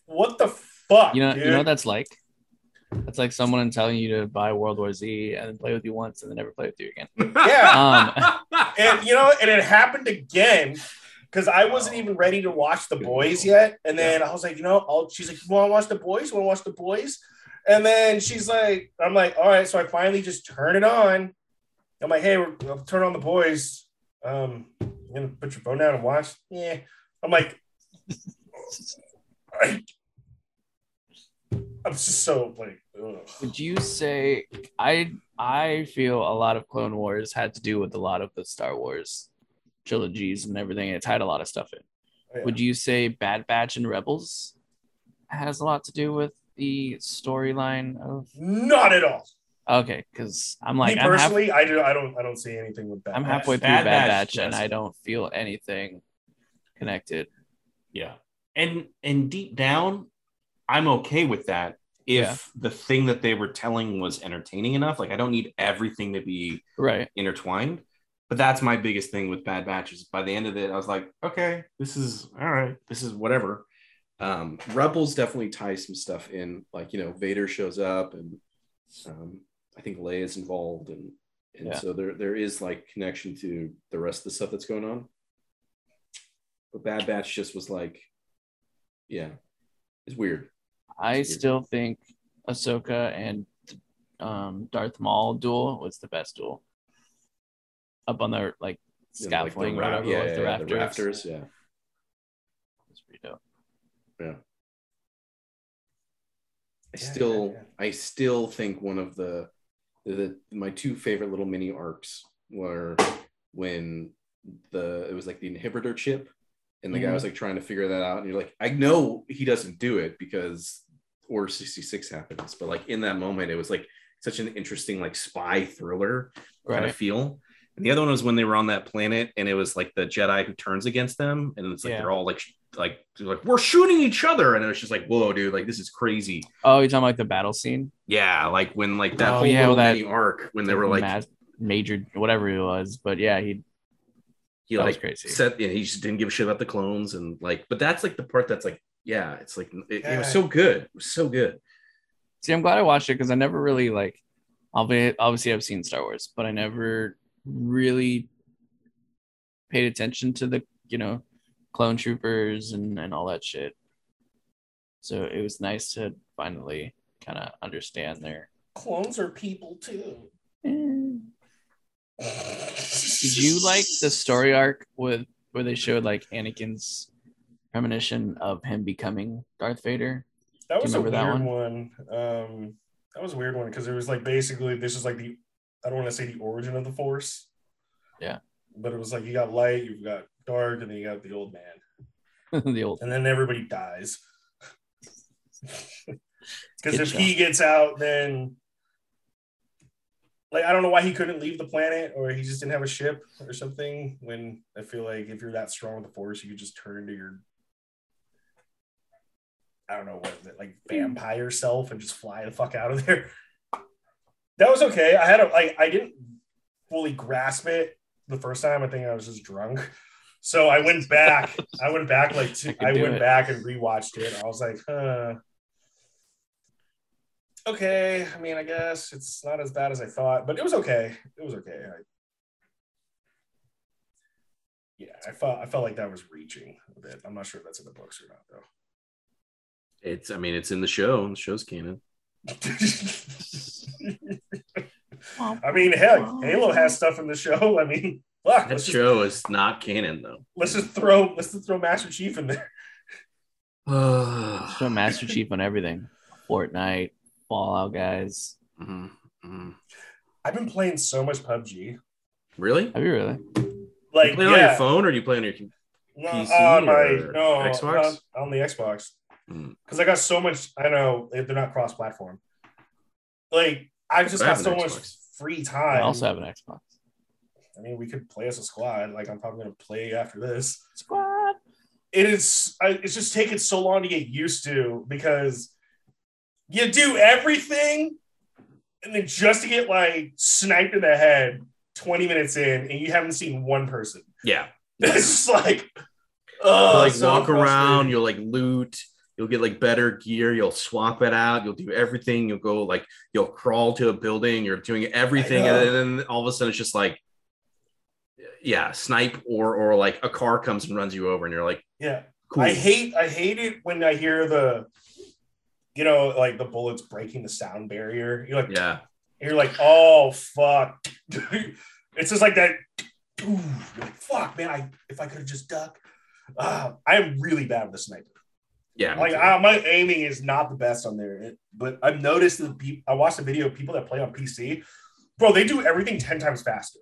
what the fuck? You know, dude? you know what that's like. That's like someone telling you to buy World War Z and then play with you once and then never play with you again. Yeah. Um, [laughs] and you know, and it happened again because I wasn't even ready to watch the boys yet. And then I was like, you know, I'll, she's like, you want to watch the boys? You want to watch the boys? And then she's like, I'm like, all right. So I finally just turn it on. I'm like, hey, we're, I'll turn on the boys. Um, you gonna put your phone down and watch? Yeah. I'm like, I, [laughs] I'm just so like, ugh. would you say I I feel a lot of Clone Wars had to do with a lot of the Star Wars trilogies and everything. It's had a lot of stuff in. Oh, yeah. Would you say Bad Batch and Rebels has a lot to do with the storyline of? not at all. Okay, because I'm like Me I'm, half, personally, I do. I don't. I don't see anything with that. I'm halfway through Bad Bad, Batch, Batch, and. I don't feel anything connected. Yeah. And and deep down, I'm okay with that if Yeah. the thing that they were telling was entertaining enough. Like I don't need everything to be Right. intertwined. But that's my biggest thing with Bad Batches. By the end of it, I was like, okay, this is all right. This is whatever. Um, Rebels definitely ties some stuff in, like you know, Vader shows up, and um, I think leia is involved, and and Yeah. so there there is like connection to the rest of the stuff that's going on. But Bad Batch just was like, yeah, it's weird. I Weird. still think Ahsoka and um, Darth Maul duel was the best duel. Up on the like You know, like the scaffolding, or ra- whatever, yeah, with the yeah, rafters. the rafters, yeah. It's pretty dope. I Yeah, still yeah, yeah. I still think one of the, the my two favorite little mini arcs were when the it was like the inhibitor chip and the guy was mm-hmm. like trying to figure that out and you're like I know he doesn't do it because Order 66 happens but like in that moment it was like such an interesting like spy thriller kind of feel and the other one was when they were on that planet and it was like the Jedi who turns against them and it's like Yeah. they're all like like like we're shooting each other and it was just like whoa dude like this is crazy Oh, you're talking about like the battle scene? yeah, like when like that Oh, whole yeah, well, that- arc when they were like Ma- major, whatever it was. But yeah, he he that like crazy. said yeah, he just didn't give a shit about the clones and like but that's like the part that's like yeah it's like it, it was so good it was so good See, I'm glad I watched it because I never really like. Obviously, obviously, I've seen Star Wars, but I never really paid attention to the you know clone troopers and and all that shit. So it was nice to finally kind of understand their. Clones are people too. Did you like the story arc with where they showed like Anakin's premonition of him becoming Darth Vader? That was a weird remember that one. Um, that was a weird one because it was like basically this is like the I don't want to say the origin of the Force. Yeah. But it was like you got light, you've got dark, and then you got the old man, [laughs] the old and then everybody dies. [laughs] Because if show. he gets out, then like I don't know why he couldn't leave the planet, or he just didn't have a ship or something. When I feel like if you're that strong with the Force, you could just turn to your I don't know what is it like hmm. vampire self and just fly the fuck out of there. That was okay. I had a like I didn't fully grasp it the first time. I think I was just drunk. So I went [laughs] back. I went back like two, I I went it. back and rewatched it. I was like, huh. Okay. I mean, I guess it's not as bad as I thought, but it was okay. It was okay. I, yeah, I felt I felt like that was reaching a bit. I'm not sure if that's in the books or not though. it's i mean it's in the show and the show's canon I mean, heck, Halo has stuff in the show. [laughs] I mean, fuck, that let's just, show is not canon though let's just throw let's just throw Master Chief in there. [sighs] Show Master Chief on everything. Fortnite, Fallout guys. Mhm, mhm. I've been playing so much PUBG. Really? Have you really? You Like, play it on your yeah, phone or do you play on your com- no, PC on my or no Xbox? on, on the Xbox Hmm. because I got so much. I know they're not cross-platform. Like I've just I got have so an much free time. I also have an Xbox. I mean, we could play as a squad. Like I'm probably gonna play after this. Squad. it is I, it's just taken so long to get used to because you do everything and then just to get like sniped in the head 20 minutes in and you haven't seen one person Yeah. [laughs] it's just like oh, like so walk around, you'll like loot, you'll get like better gear, you'll swap it out, you'll do everything, you'll go like you'll crawl to a building, you're doing everything, and then all of a sudden it's just like yeah, snipe or or like a car comes and runs you over, and you're like, yeah. cool. i hate i hate it when i hear the you know like the bullets breaking the sound barrier. You're like yeah, you're like oh fuck. [laughs] It's just like that. Ooh, like fuck man i if i could have just ducked. Uh, i'm really bad with the sniper yeah, like. I, my aiming is not the best on there It- but i've noticed that people i watched a video of people that play on pc bro they do everything 10 times faster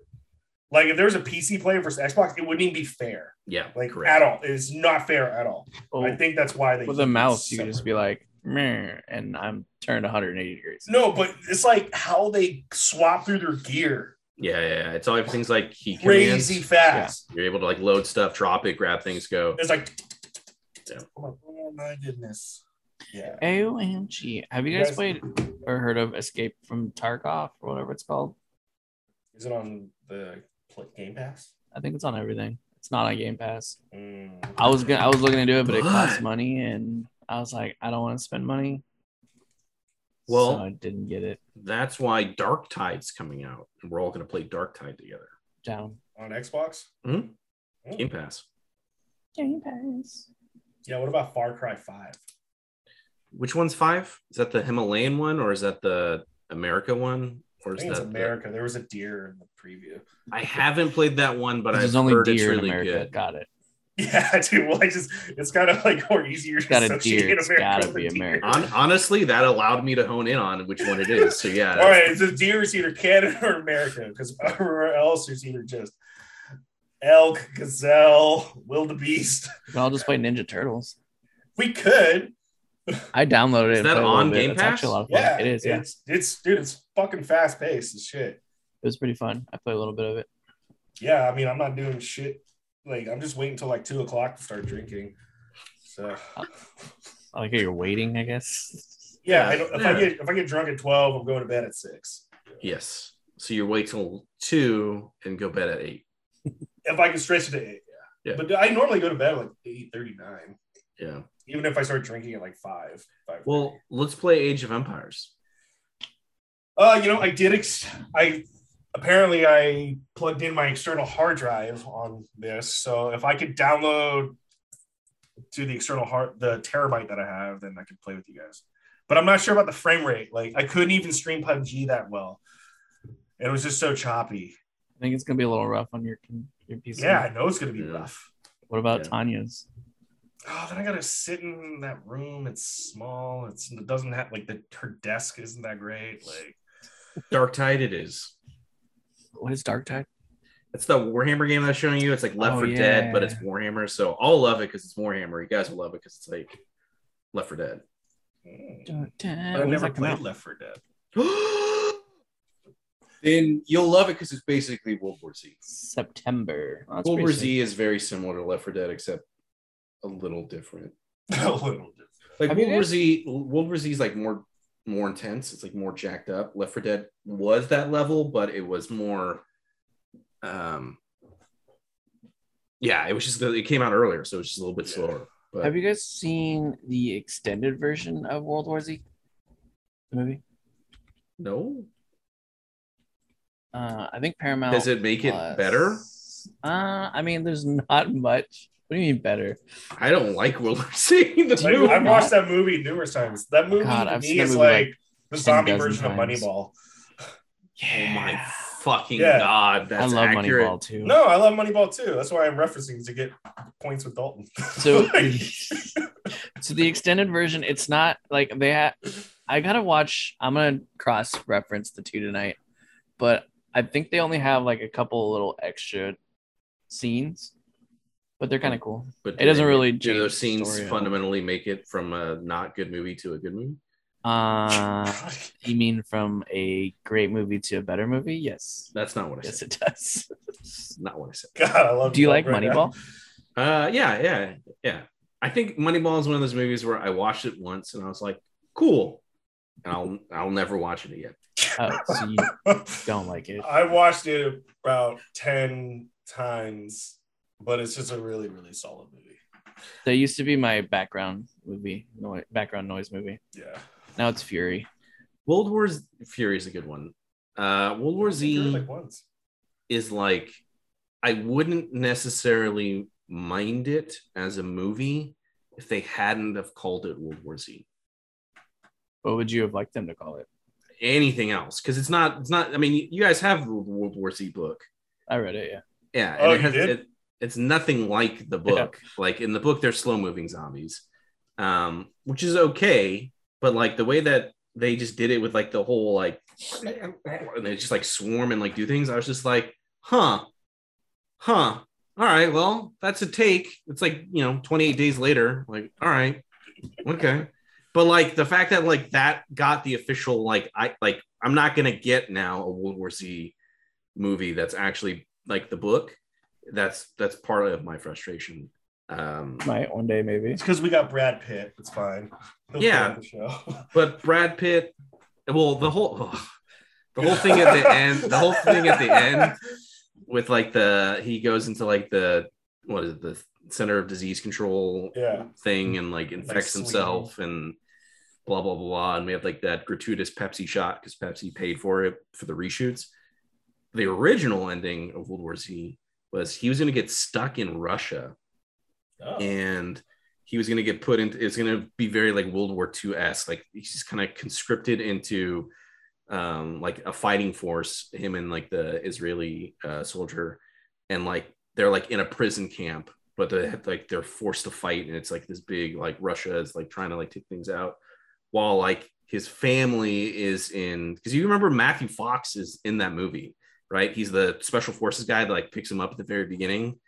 like if there was a pc player versus xbox it wouldn't even be fair yeah, like correct. at all it's not fair at all Oh, i think that's why they with keep a it mouse, you can just be like, Meh, and I'm turned 180 degrees. no but it's like how they swap through their gear Yeah, yeah, yeah. It's all things like key crazy commands. fast You're able to like load stuff, drop it, grab things, go. it's like Yeah. [laughs] I'm like, my goodness yeah OMG. Have you You guys guys- played or heard of Escape from Tarkov or whatever it's called? is it on the pl- game pass I think it's on everything. It's not on Game Pass. Mm. I was gonna I was looking to do it, but it costs money and I was like, I don't want to spend money. Well- so I didn't get it That's why Darktide's coming out, and we're all gonna play Darktide together. down. on xbox Hmm. Game Pass. Game Pass. Yeah what about far cry 5 Which one's five? Is that the Himalayan one or is that the America one? Or I is think it's that the- America. There was a deer in the preview. I haven't played that one, but I've only heard deer in really America. good. Got it. Yeah, [laughs] dude. Well, I just it's kind of like more easier to Got a associate deer, it's America gotta be a deer. America. Hon- honestly, that allowed me to hone in on which one it is. So yeah, All right, the deer is either Canada or America, because everywhere else is either just elk, gazelle, wildebeest. I'll just play Ninja Turtles. We could, I downloaded it. Is that played a on bit. Game It's actually a lot of fun. yeah. It is. Yeah, It's it's dude, it's fucking fast paced as shit. it was pretty fun. I played a little bit of it. Yeah, I mean, I'm not doing shit. Like I'm just waiting until like two o'clock to start drinking. So I like how you're waiting. I guess. yeah, I don't, if I get if I get drunk at twelve, I'm going to bed at six. yes. So you wait till two and go bed at eight. If I can stretch it to eight, yeah. Yeah. But I normally go to bed at like eight thirty nine. Yeah. even if I start drinking at like five. five Well, let's play Age of Empires. uh, you know, I did. Ex- I apparently I plugged in my external hard drive on this, so if I could download to the external hard the terabyte that I have, then I could play with you guys. But I'm not sure about the frame rate. Like I couldn't even stream PUBG that well. It was just so choppy. I think it's gonna be a little rough on your your PC. Yeah, I know it's gonna be Yeah. rough. What about Yeah. Tanya's? Oh, then I gotta sit in that room. It's small. It's it doesn't have like the her desk isn't that great. Like Darktide it is. What is Darktide? It's the Warhammer game that I'm showing you. It's like Left Oh, 4 yeah. Dead, but it's Warhammer. So I'll love it because it's Warhammer. You guys will love it because it's like Left 4 Dead. mm. Darktide. I've never played out? Left 4 Dead. [gasps] [gasps] [gasps] then you'll love it because it's basically World War Z. September. Oh, World War pretty Z is very similar to Left 4 Dead, except a little different. [laughs] a little bit. Like Have you World War Z, World War Z is like more more intense. It's like more jacked up. Left 4 Dead was that level, but it was more. Um. Yeah, it was just it came out earlier, so it was just a little bit Yeah. slower. But Have you guys seen the extended version of World War Z? The movie? no, Uh, I think Paramount. does it make it better? Uh, I mean, there's [laughs] not much. What do you mean better? I don't like World War Z. The Do you movie. I've watched that movie numerous times. That movie God, to I've me seen that is movie, like, like, the zombie dozen version of times. Moneyball. [laughs] Oh my fucking Yeah. god, I love accurate. Moneyball too. No, I love Moneyball too. That's why I'm referencing to get points with Dalton. So, [laughs] Like, so the extended version, it's not like they have I gotta watch. I'm gonna cross reference the two tonight, but I think they only have like a couple little extra scenes, but they're kind of cool. But It doesn't they- really do those the scenes story at fundamentally make it from a not good movie to a good movie? Uh, you mean from a great movie to a better movie? Yes, That's not what I yes, said. it does. That's not what I said. God, I love Do you like right now. Moneyball? Uh, yeah, yeah, yeah. I think Moneyball is one of those movies where I watched it once and I was like, cool. And I'll I'll never watch it again. Oh, so you [laughs] don't like it? I watched it about 10 times, but it's just a really, really solid movie. That used to be my background movie, noise, background noise movie. Yeah. Now it's Fury. World War Fury is a good one. Uh, World War There were, Z like once. is like I wouldn't necessarily mind it as a movie if they hadn't have called it World War Z. What would you have liked them to call it? Anything else? Because it's not. It's not. I mean, you guys have the World War Z book. I read it. Yeah. Yeah, Oh, it you has, did? It, it's nothing like the book. Like in the book, they're slow moving zombies, um, which is okay. But like the way that they just did it with like the whole like, and they just like swarm and like do things. I was just like, huh, huh. All right, well, that's a take. It's like you know, 28 days later. Like, all right, okay. But like the fact that like that got the official like I like I'm not gonna get now a World War Z movie that's actually like the book. That's that's part of my frustration. Um, Might one day maybe. It's because we got Brad Pitt. It's fine. He'll Yeah. The show. [laughs] but Brad Pitt, well, the whole ugh, the whole thing at the end, the whole thing at the end with like the he goes into like the what is it the Center of Disease Control Yeah. thing and like infects Sweden. himself and blah blah blah blah and we have like that gratuitous Pepsi shot because Pepsi paid for it for the reshoots. The original ending of World War Z was he was going to get stuck in Russia Oh. and he was going to get put into it's going to be very like world war ii esque like he's just kind of conscripted into um like a fighting force him and like the israeli uh, soldier and like they're like in a prison camp but they like they're forced to fight and it's like this big like russia is like trying to like take things out while like his family is in because you remember matthew fox is in that movie right? He's the special forces guy that like picks him up at the very beginning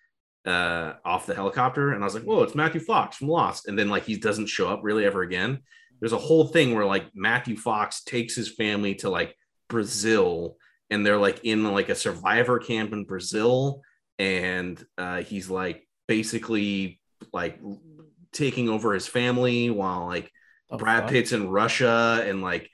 uh off the helicopter. And i was like whoa it's matthew fox from lost. And then like he doesn't show up really ever again. There's a whole thing where like matthew fox takes his family to like brazil and they're like in like a survivor camp in brazil. And uh he's like basically like taking over his family while like The brad fuck? pitt's in russia and like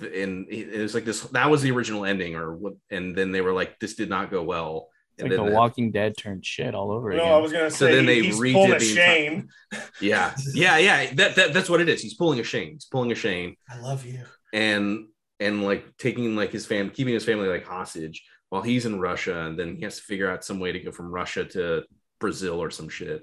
and it was like this that was the original ending or what and then they were like this did not go well It's and like then The the- Walking Dead turned shit all over No, again. I was gonna say. So then they he's redid pulling a the Shane. [laughs] Yeah, yeah, yeah. That, that that's what it is. He's pulling a Shane. He's pulling a Shane, I love you. and and like taking like his fam, keeping his family like hostage while he's in Russia, and then he has to figure out some way to go from Russia to Brazil or some shit.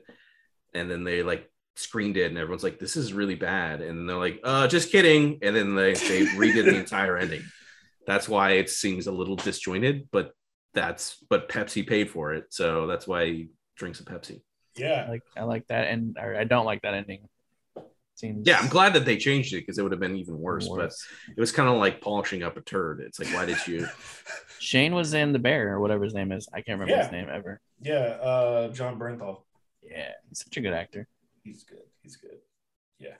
And then they like screened it, and everyone's like, "This is really bad," and they're like, "Uh, just kidding." And then they they redid the entire ending. That's why it seems a little disjointed, but that's but Pepsi paid for it, so that's why he drinks a Pepsi. I Yeah. like I like that, and or I don't like that ending. Seems Yeah, I'm glad that they changed it because it would have been even worse. But it was kind of like polishing up a turd. It's like, why did you? [laughs] Shane was in the bear or whatever his name is. I can't remember Yeah. his name ever. Yeah. Uh, Jon Bernthal. Yeah, he's such a good actor. He's good. He's good. Yeah.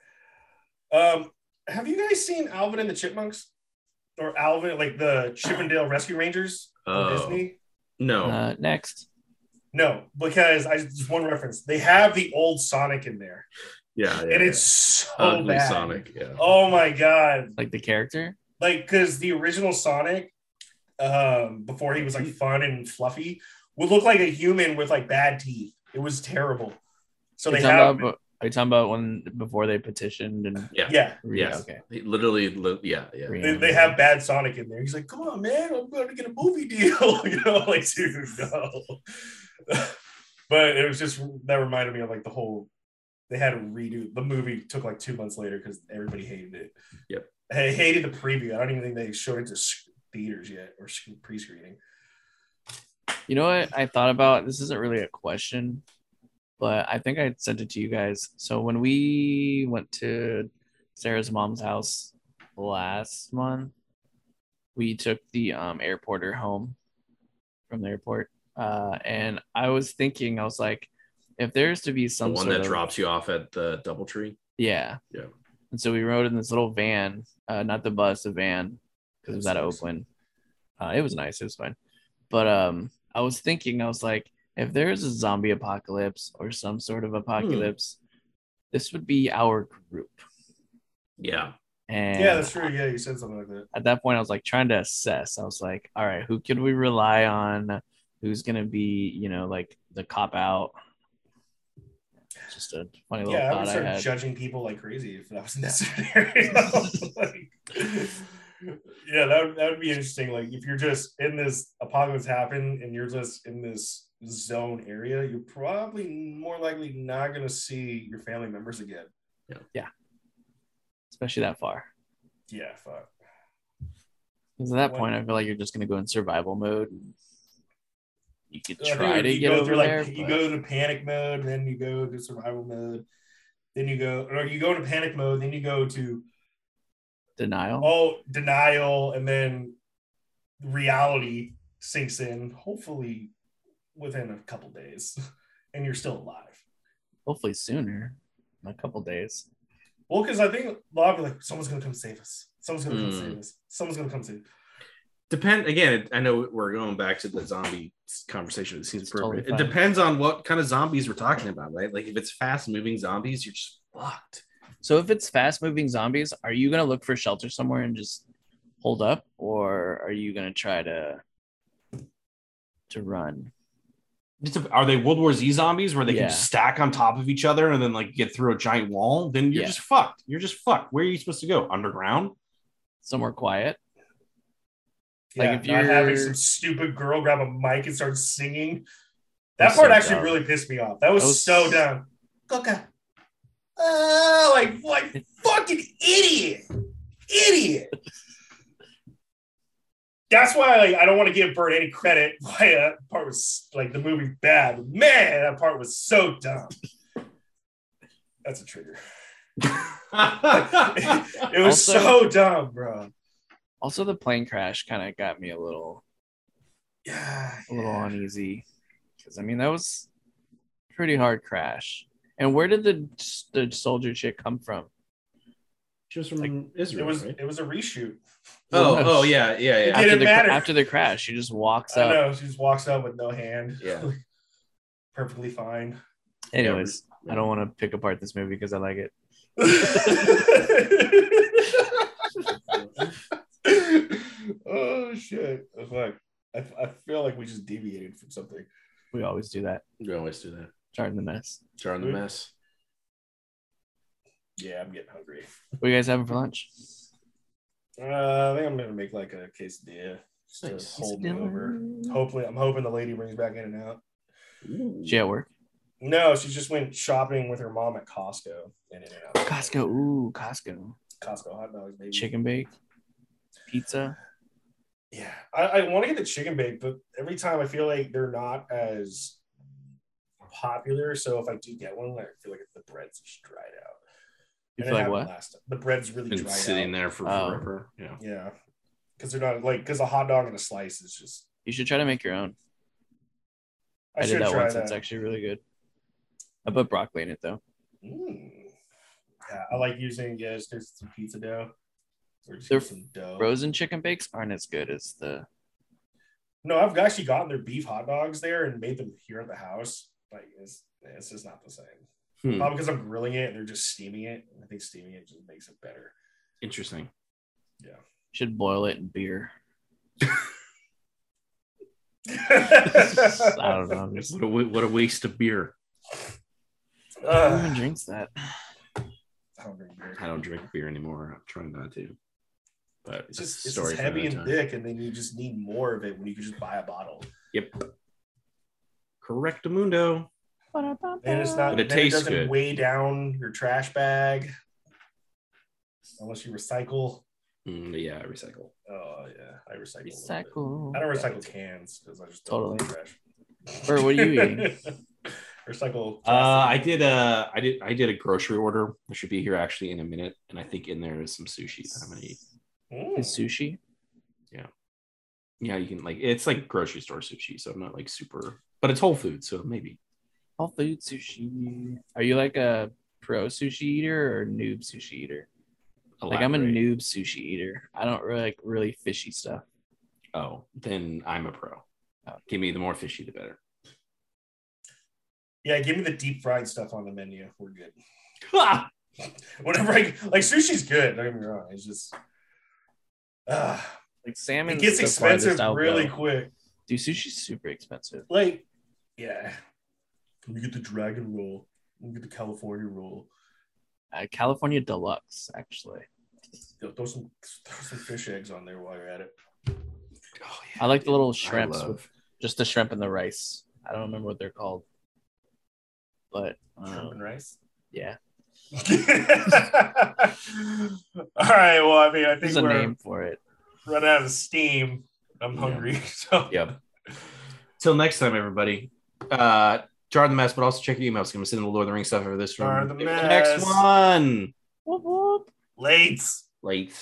Um, have you guys seen Alvin and the Chipmunks? Or Alvin, like the Chip 'n Dale Rescue Rangers from Oh. Disney? No, Uh, next, No, because I just one reference. They have the old Sonic in there, yeah, yeah, and it's so ugly bad. Sonic. Yeah, Oh my god! like the character. Like, because the original Sonic, um, before he was like fun and fluffy, would look like a human with like bad teeth. It was terrible. So Are you they have, about- are you talking about when before they petitioned and yeah, yeah, Yes. okay. He Literally, li- yeah, yeah. they, they have bad Sonic in there. He's like, "Come on, man, I'm going to get a movie deal." [laughs] you know, like, dude, no. but it was just that reminded me of like the whole. They had to redo the movie. Took like two months later because everybody hated it. Yep. I hated the preview. I don't even think they showed it to s- theaters yet or pre-screening. You know what I thought about? This isn't really a question, but I think I sent it to you guys. So when we went to Sarah's mom's house last month, we took the um airporter home from the airport. Uh, and I was thinking, I was like, if there's to be some The one sort that of, drops you off at the DoubleTree. yeah, Yeah. And so we rode in this little van, uh, not the bus, the van, because it was out of nice. Oakland. Uh, it was nice, it was fine. But um, I was thinking, I was like, if there's a zombie apocalypse or some sort of hmm. apocalypse, this would be our group. Yeah. And yeah, that's true. Yeah, you said something like that. at that point, I was like trying to assess. I was like, all right, who can we rely on? Who's gonna be, you know, like the cop out? Just a funny little Yeah, I would thought I, start had. judging people like crazy if that was in this scenario. like, yeah, that would, that would be interesting. Like if you're just in this apocalypse happen and you're just in this zone area, you're probably more likely not gonna see your family members again. Yeah. Especially that far. Yeah, fuck. Because at that What- point, I feel like you're just gonna go in survival mode. You could try to you get go over through, like, there. You go to panic mode, then you go to survival mode, then you go, or you go to panic mode, then you go to denial. oh denial, and then reality sinks in. Hopefully, within a couple days, [laughs] and you're still alive. Hopefully sooner, in a couple days. Well, because I think a lot of like someone's gonna come save us. Someone's gonna come Hmm. save us. Someone's gonna come save. Depend again. I know we're going back to the zombie conversation. It seems It's totally appropriate. fine. it depends on what kind of zombies we're talking about, right? Like if it's fast moving zombies, you're just fucked. So if it's fast moving zombies, are you gonna look for shelter somewhere and just hold up, or are you gonna try to to run? It's a- are they World War Z zombies where they Yeah. can just stack on top of each other and then like get through a giant wall? Then you're Yeah. just fucked. You're just fucked. Where are you supposed to go? Underground? Somewhere quiet. Like, Yeah, if you're- having some stupid girl grab a mic and start singing. That That's part so actually dumb. really pissed me off. That was, That was- so dumb. Coca. Oh, ah, like, like [laughs] fucking idiot, idiot. That's why like, I don't want to give Bert any credit. [laughs] Why that part was like the movie bad. Man, that part was so dumb. That's a trigger. [laughs] It was Also- so dumb, bro. Also, the plane crash kind of got me a little Yeah, a little yeah. uneasy because I mean that was a pretty hard crash. And where did the the soldier chick come from? She was from It Israel. It was right? it was a reshoot. Oh, No, oh she- yeah, yeah, yeah. It After didn't the, matter. after the crash, she just walks I up. know she just walks up with no hand. Yeah. [laughs] perfectly fine. Anyways, I don't want to pick apart this movie because I like it. [laughs] oh shit! Fuck. I, I feel like we just deviated from something. We always do that. We always do that. Starting the mess. Jar in the mess. Yeah, I'm getting hungry. What are you guys having for lunch? Uh, I think I'm gonna make like a quesadilla. Just to Nice. hold me over. Hopefully, I'm hoping the lady brings back In-N-Out. She at work? No, she just went shopping with her mom at Costco. In and out. Costco. Ooh, Costco. Costco hot dogs, baby. Chicken bake, pizza. Yeah, I, I want to get the chicken bake, but every time I feel like they're not as popular. So if I do get one, I feel like the bread's just dried out. It like what? Last time. The bread's really Been sitting out. there for Oh. forever. Yeah. Yeah, because they're not like because a hot dog and a slice is just. You should try to make your own. I, I, did that once. that. It's actually really good. I put broccoli in it though. Mm. Yeah, I like using yeah, just some pizza dough. Or just They're some dough. Frozen chicken bakes aren't as good as the. No, I've actually gotten their beef hot dogs there and made them here at the house. Like it's it's just not the same. Hmm. Probably because I'm grilling it and they're just steaming it. I think steaming it just makes it better. Interesting. Yeah. Should boil it in beer. I [laughs] I don't know. Just, What a, what a waste of beer. who Uh, even drinks that? I don't drink beer. I don't drink beer anymore. I'm trying not to. But It's just, it's just heavy and time. thick, and then you just need more of it when you could just buy a bottle. Yep. Correctamundo. And it's not. But it then tastes doesn't good. Weigh down your trash bag, unless you recycle. Mm, yeah, I recycle. Oh yeah, I recycle. a little bit. Recycle. I don't recycle cans because I just don't Totally. like trash. Or what are you eating? [laughs] recycle. Uh, I did a I did I did a grocery order. It should be here actually in a minute, and I think in there is some sushi that I'm gonna eat. Mm. is sushi. Yeah, Yeah, you can like it's like grocery store sushi, so I'm not like super, but it's whole Foods, so maybe. Whole food sushi. Are you like a pro sushi eater or noob sushi eater? Like I'm a noob sushi eater. I don't really like really fishy stuff. Oh, then I'm a pro. Oh. Give me the more fishy, the better. Yeah, give me the deep fried stuff on the menu. We're good. [laughs] Whenever I like sushi's good. Don't get me wrong. It's just uh, Like salmon. it gets expensive really go. quick. Dude, sushi's super expensive. Like, yeah. Let me get the dragon roll. We get the California roll. Uh, California Deluxe, actually. Throw throw some throw some fish eggs on there while you're at it. Oh, yeah, I like the little shrimps love- with just the shrimp and the rice. I don't remember what they're called, but Shrimp um, and rice. yeah, [laughs] All right. Well, I mean, I think there's a we're name for it. running out of steam. I'm Yeah. hungry. [laughs] So Yep. Till next time, everybody. Uh, jar the mess, but also check your emails. I'm gonna send the Lord of the Rings stuff over this room. Jar the Next one. Whoop, whoop. late. Late.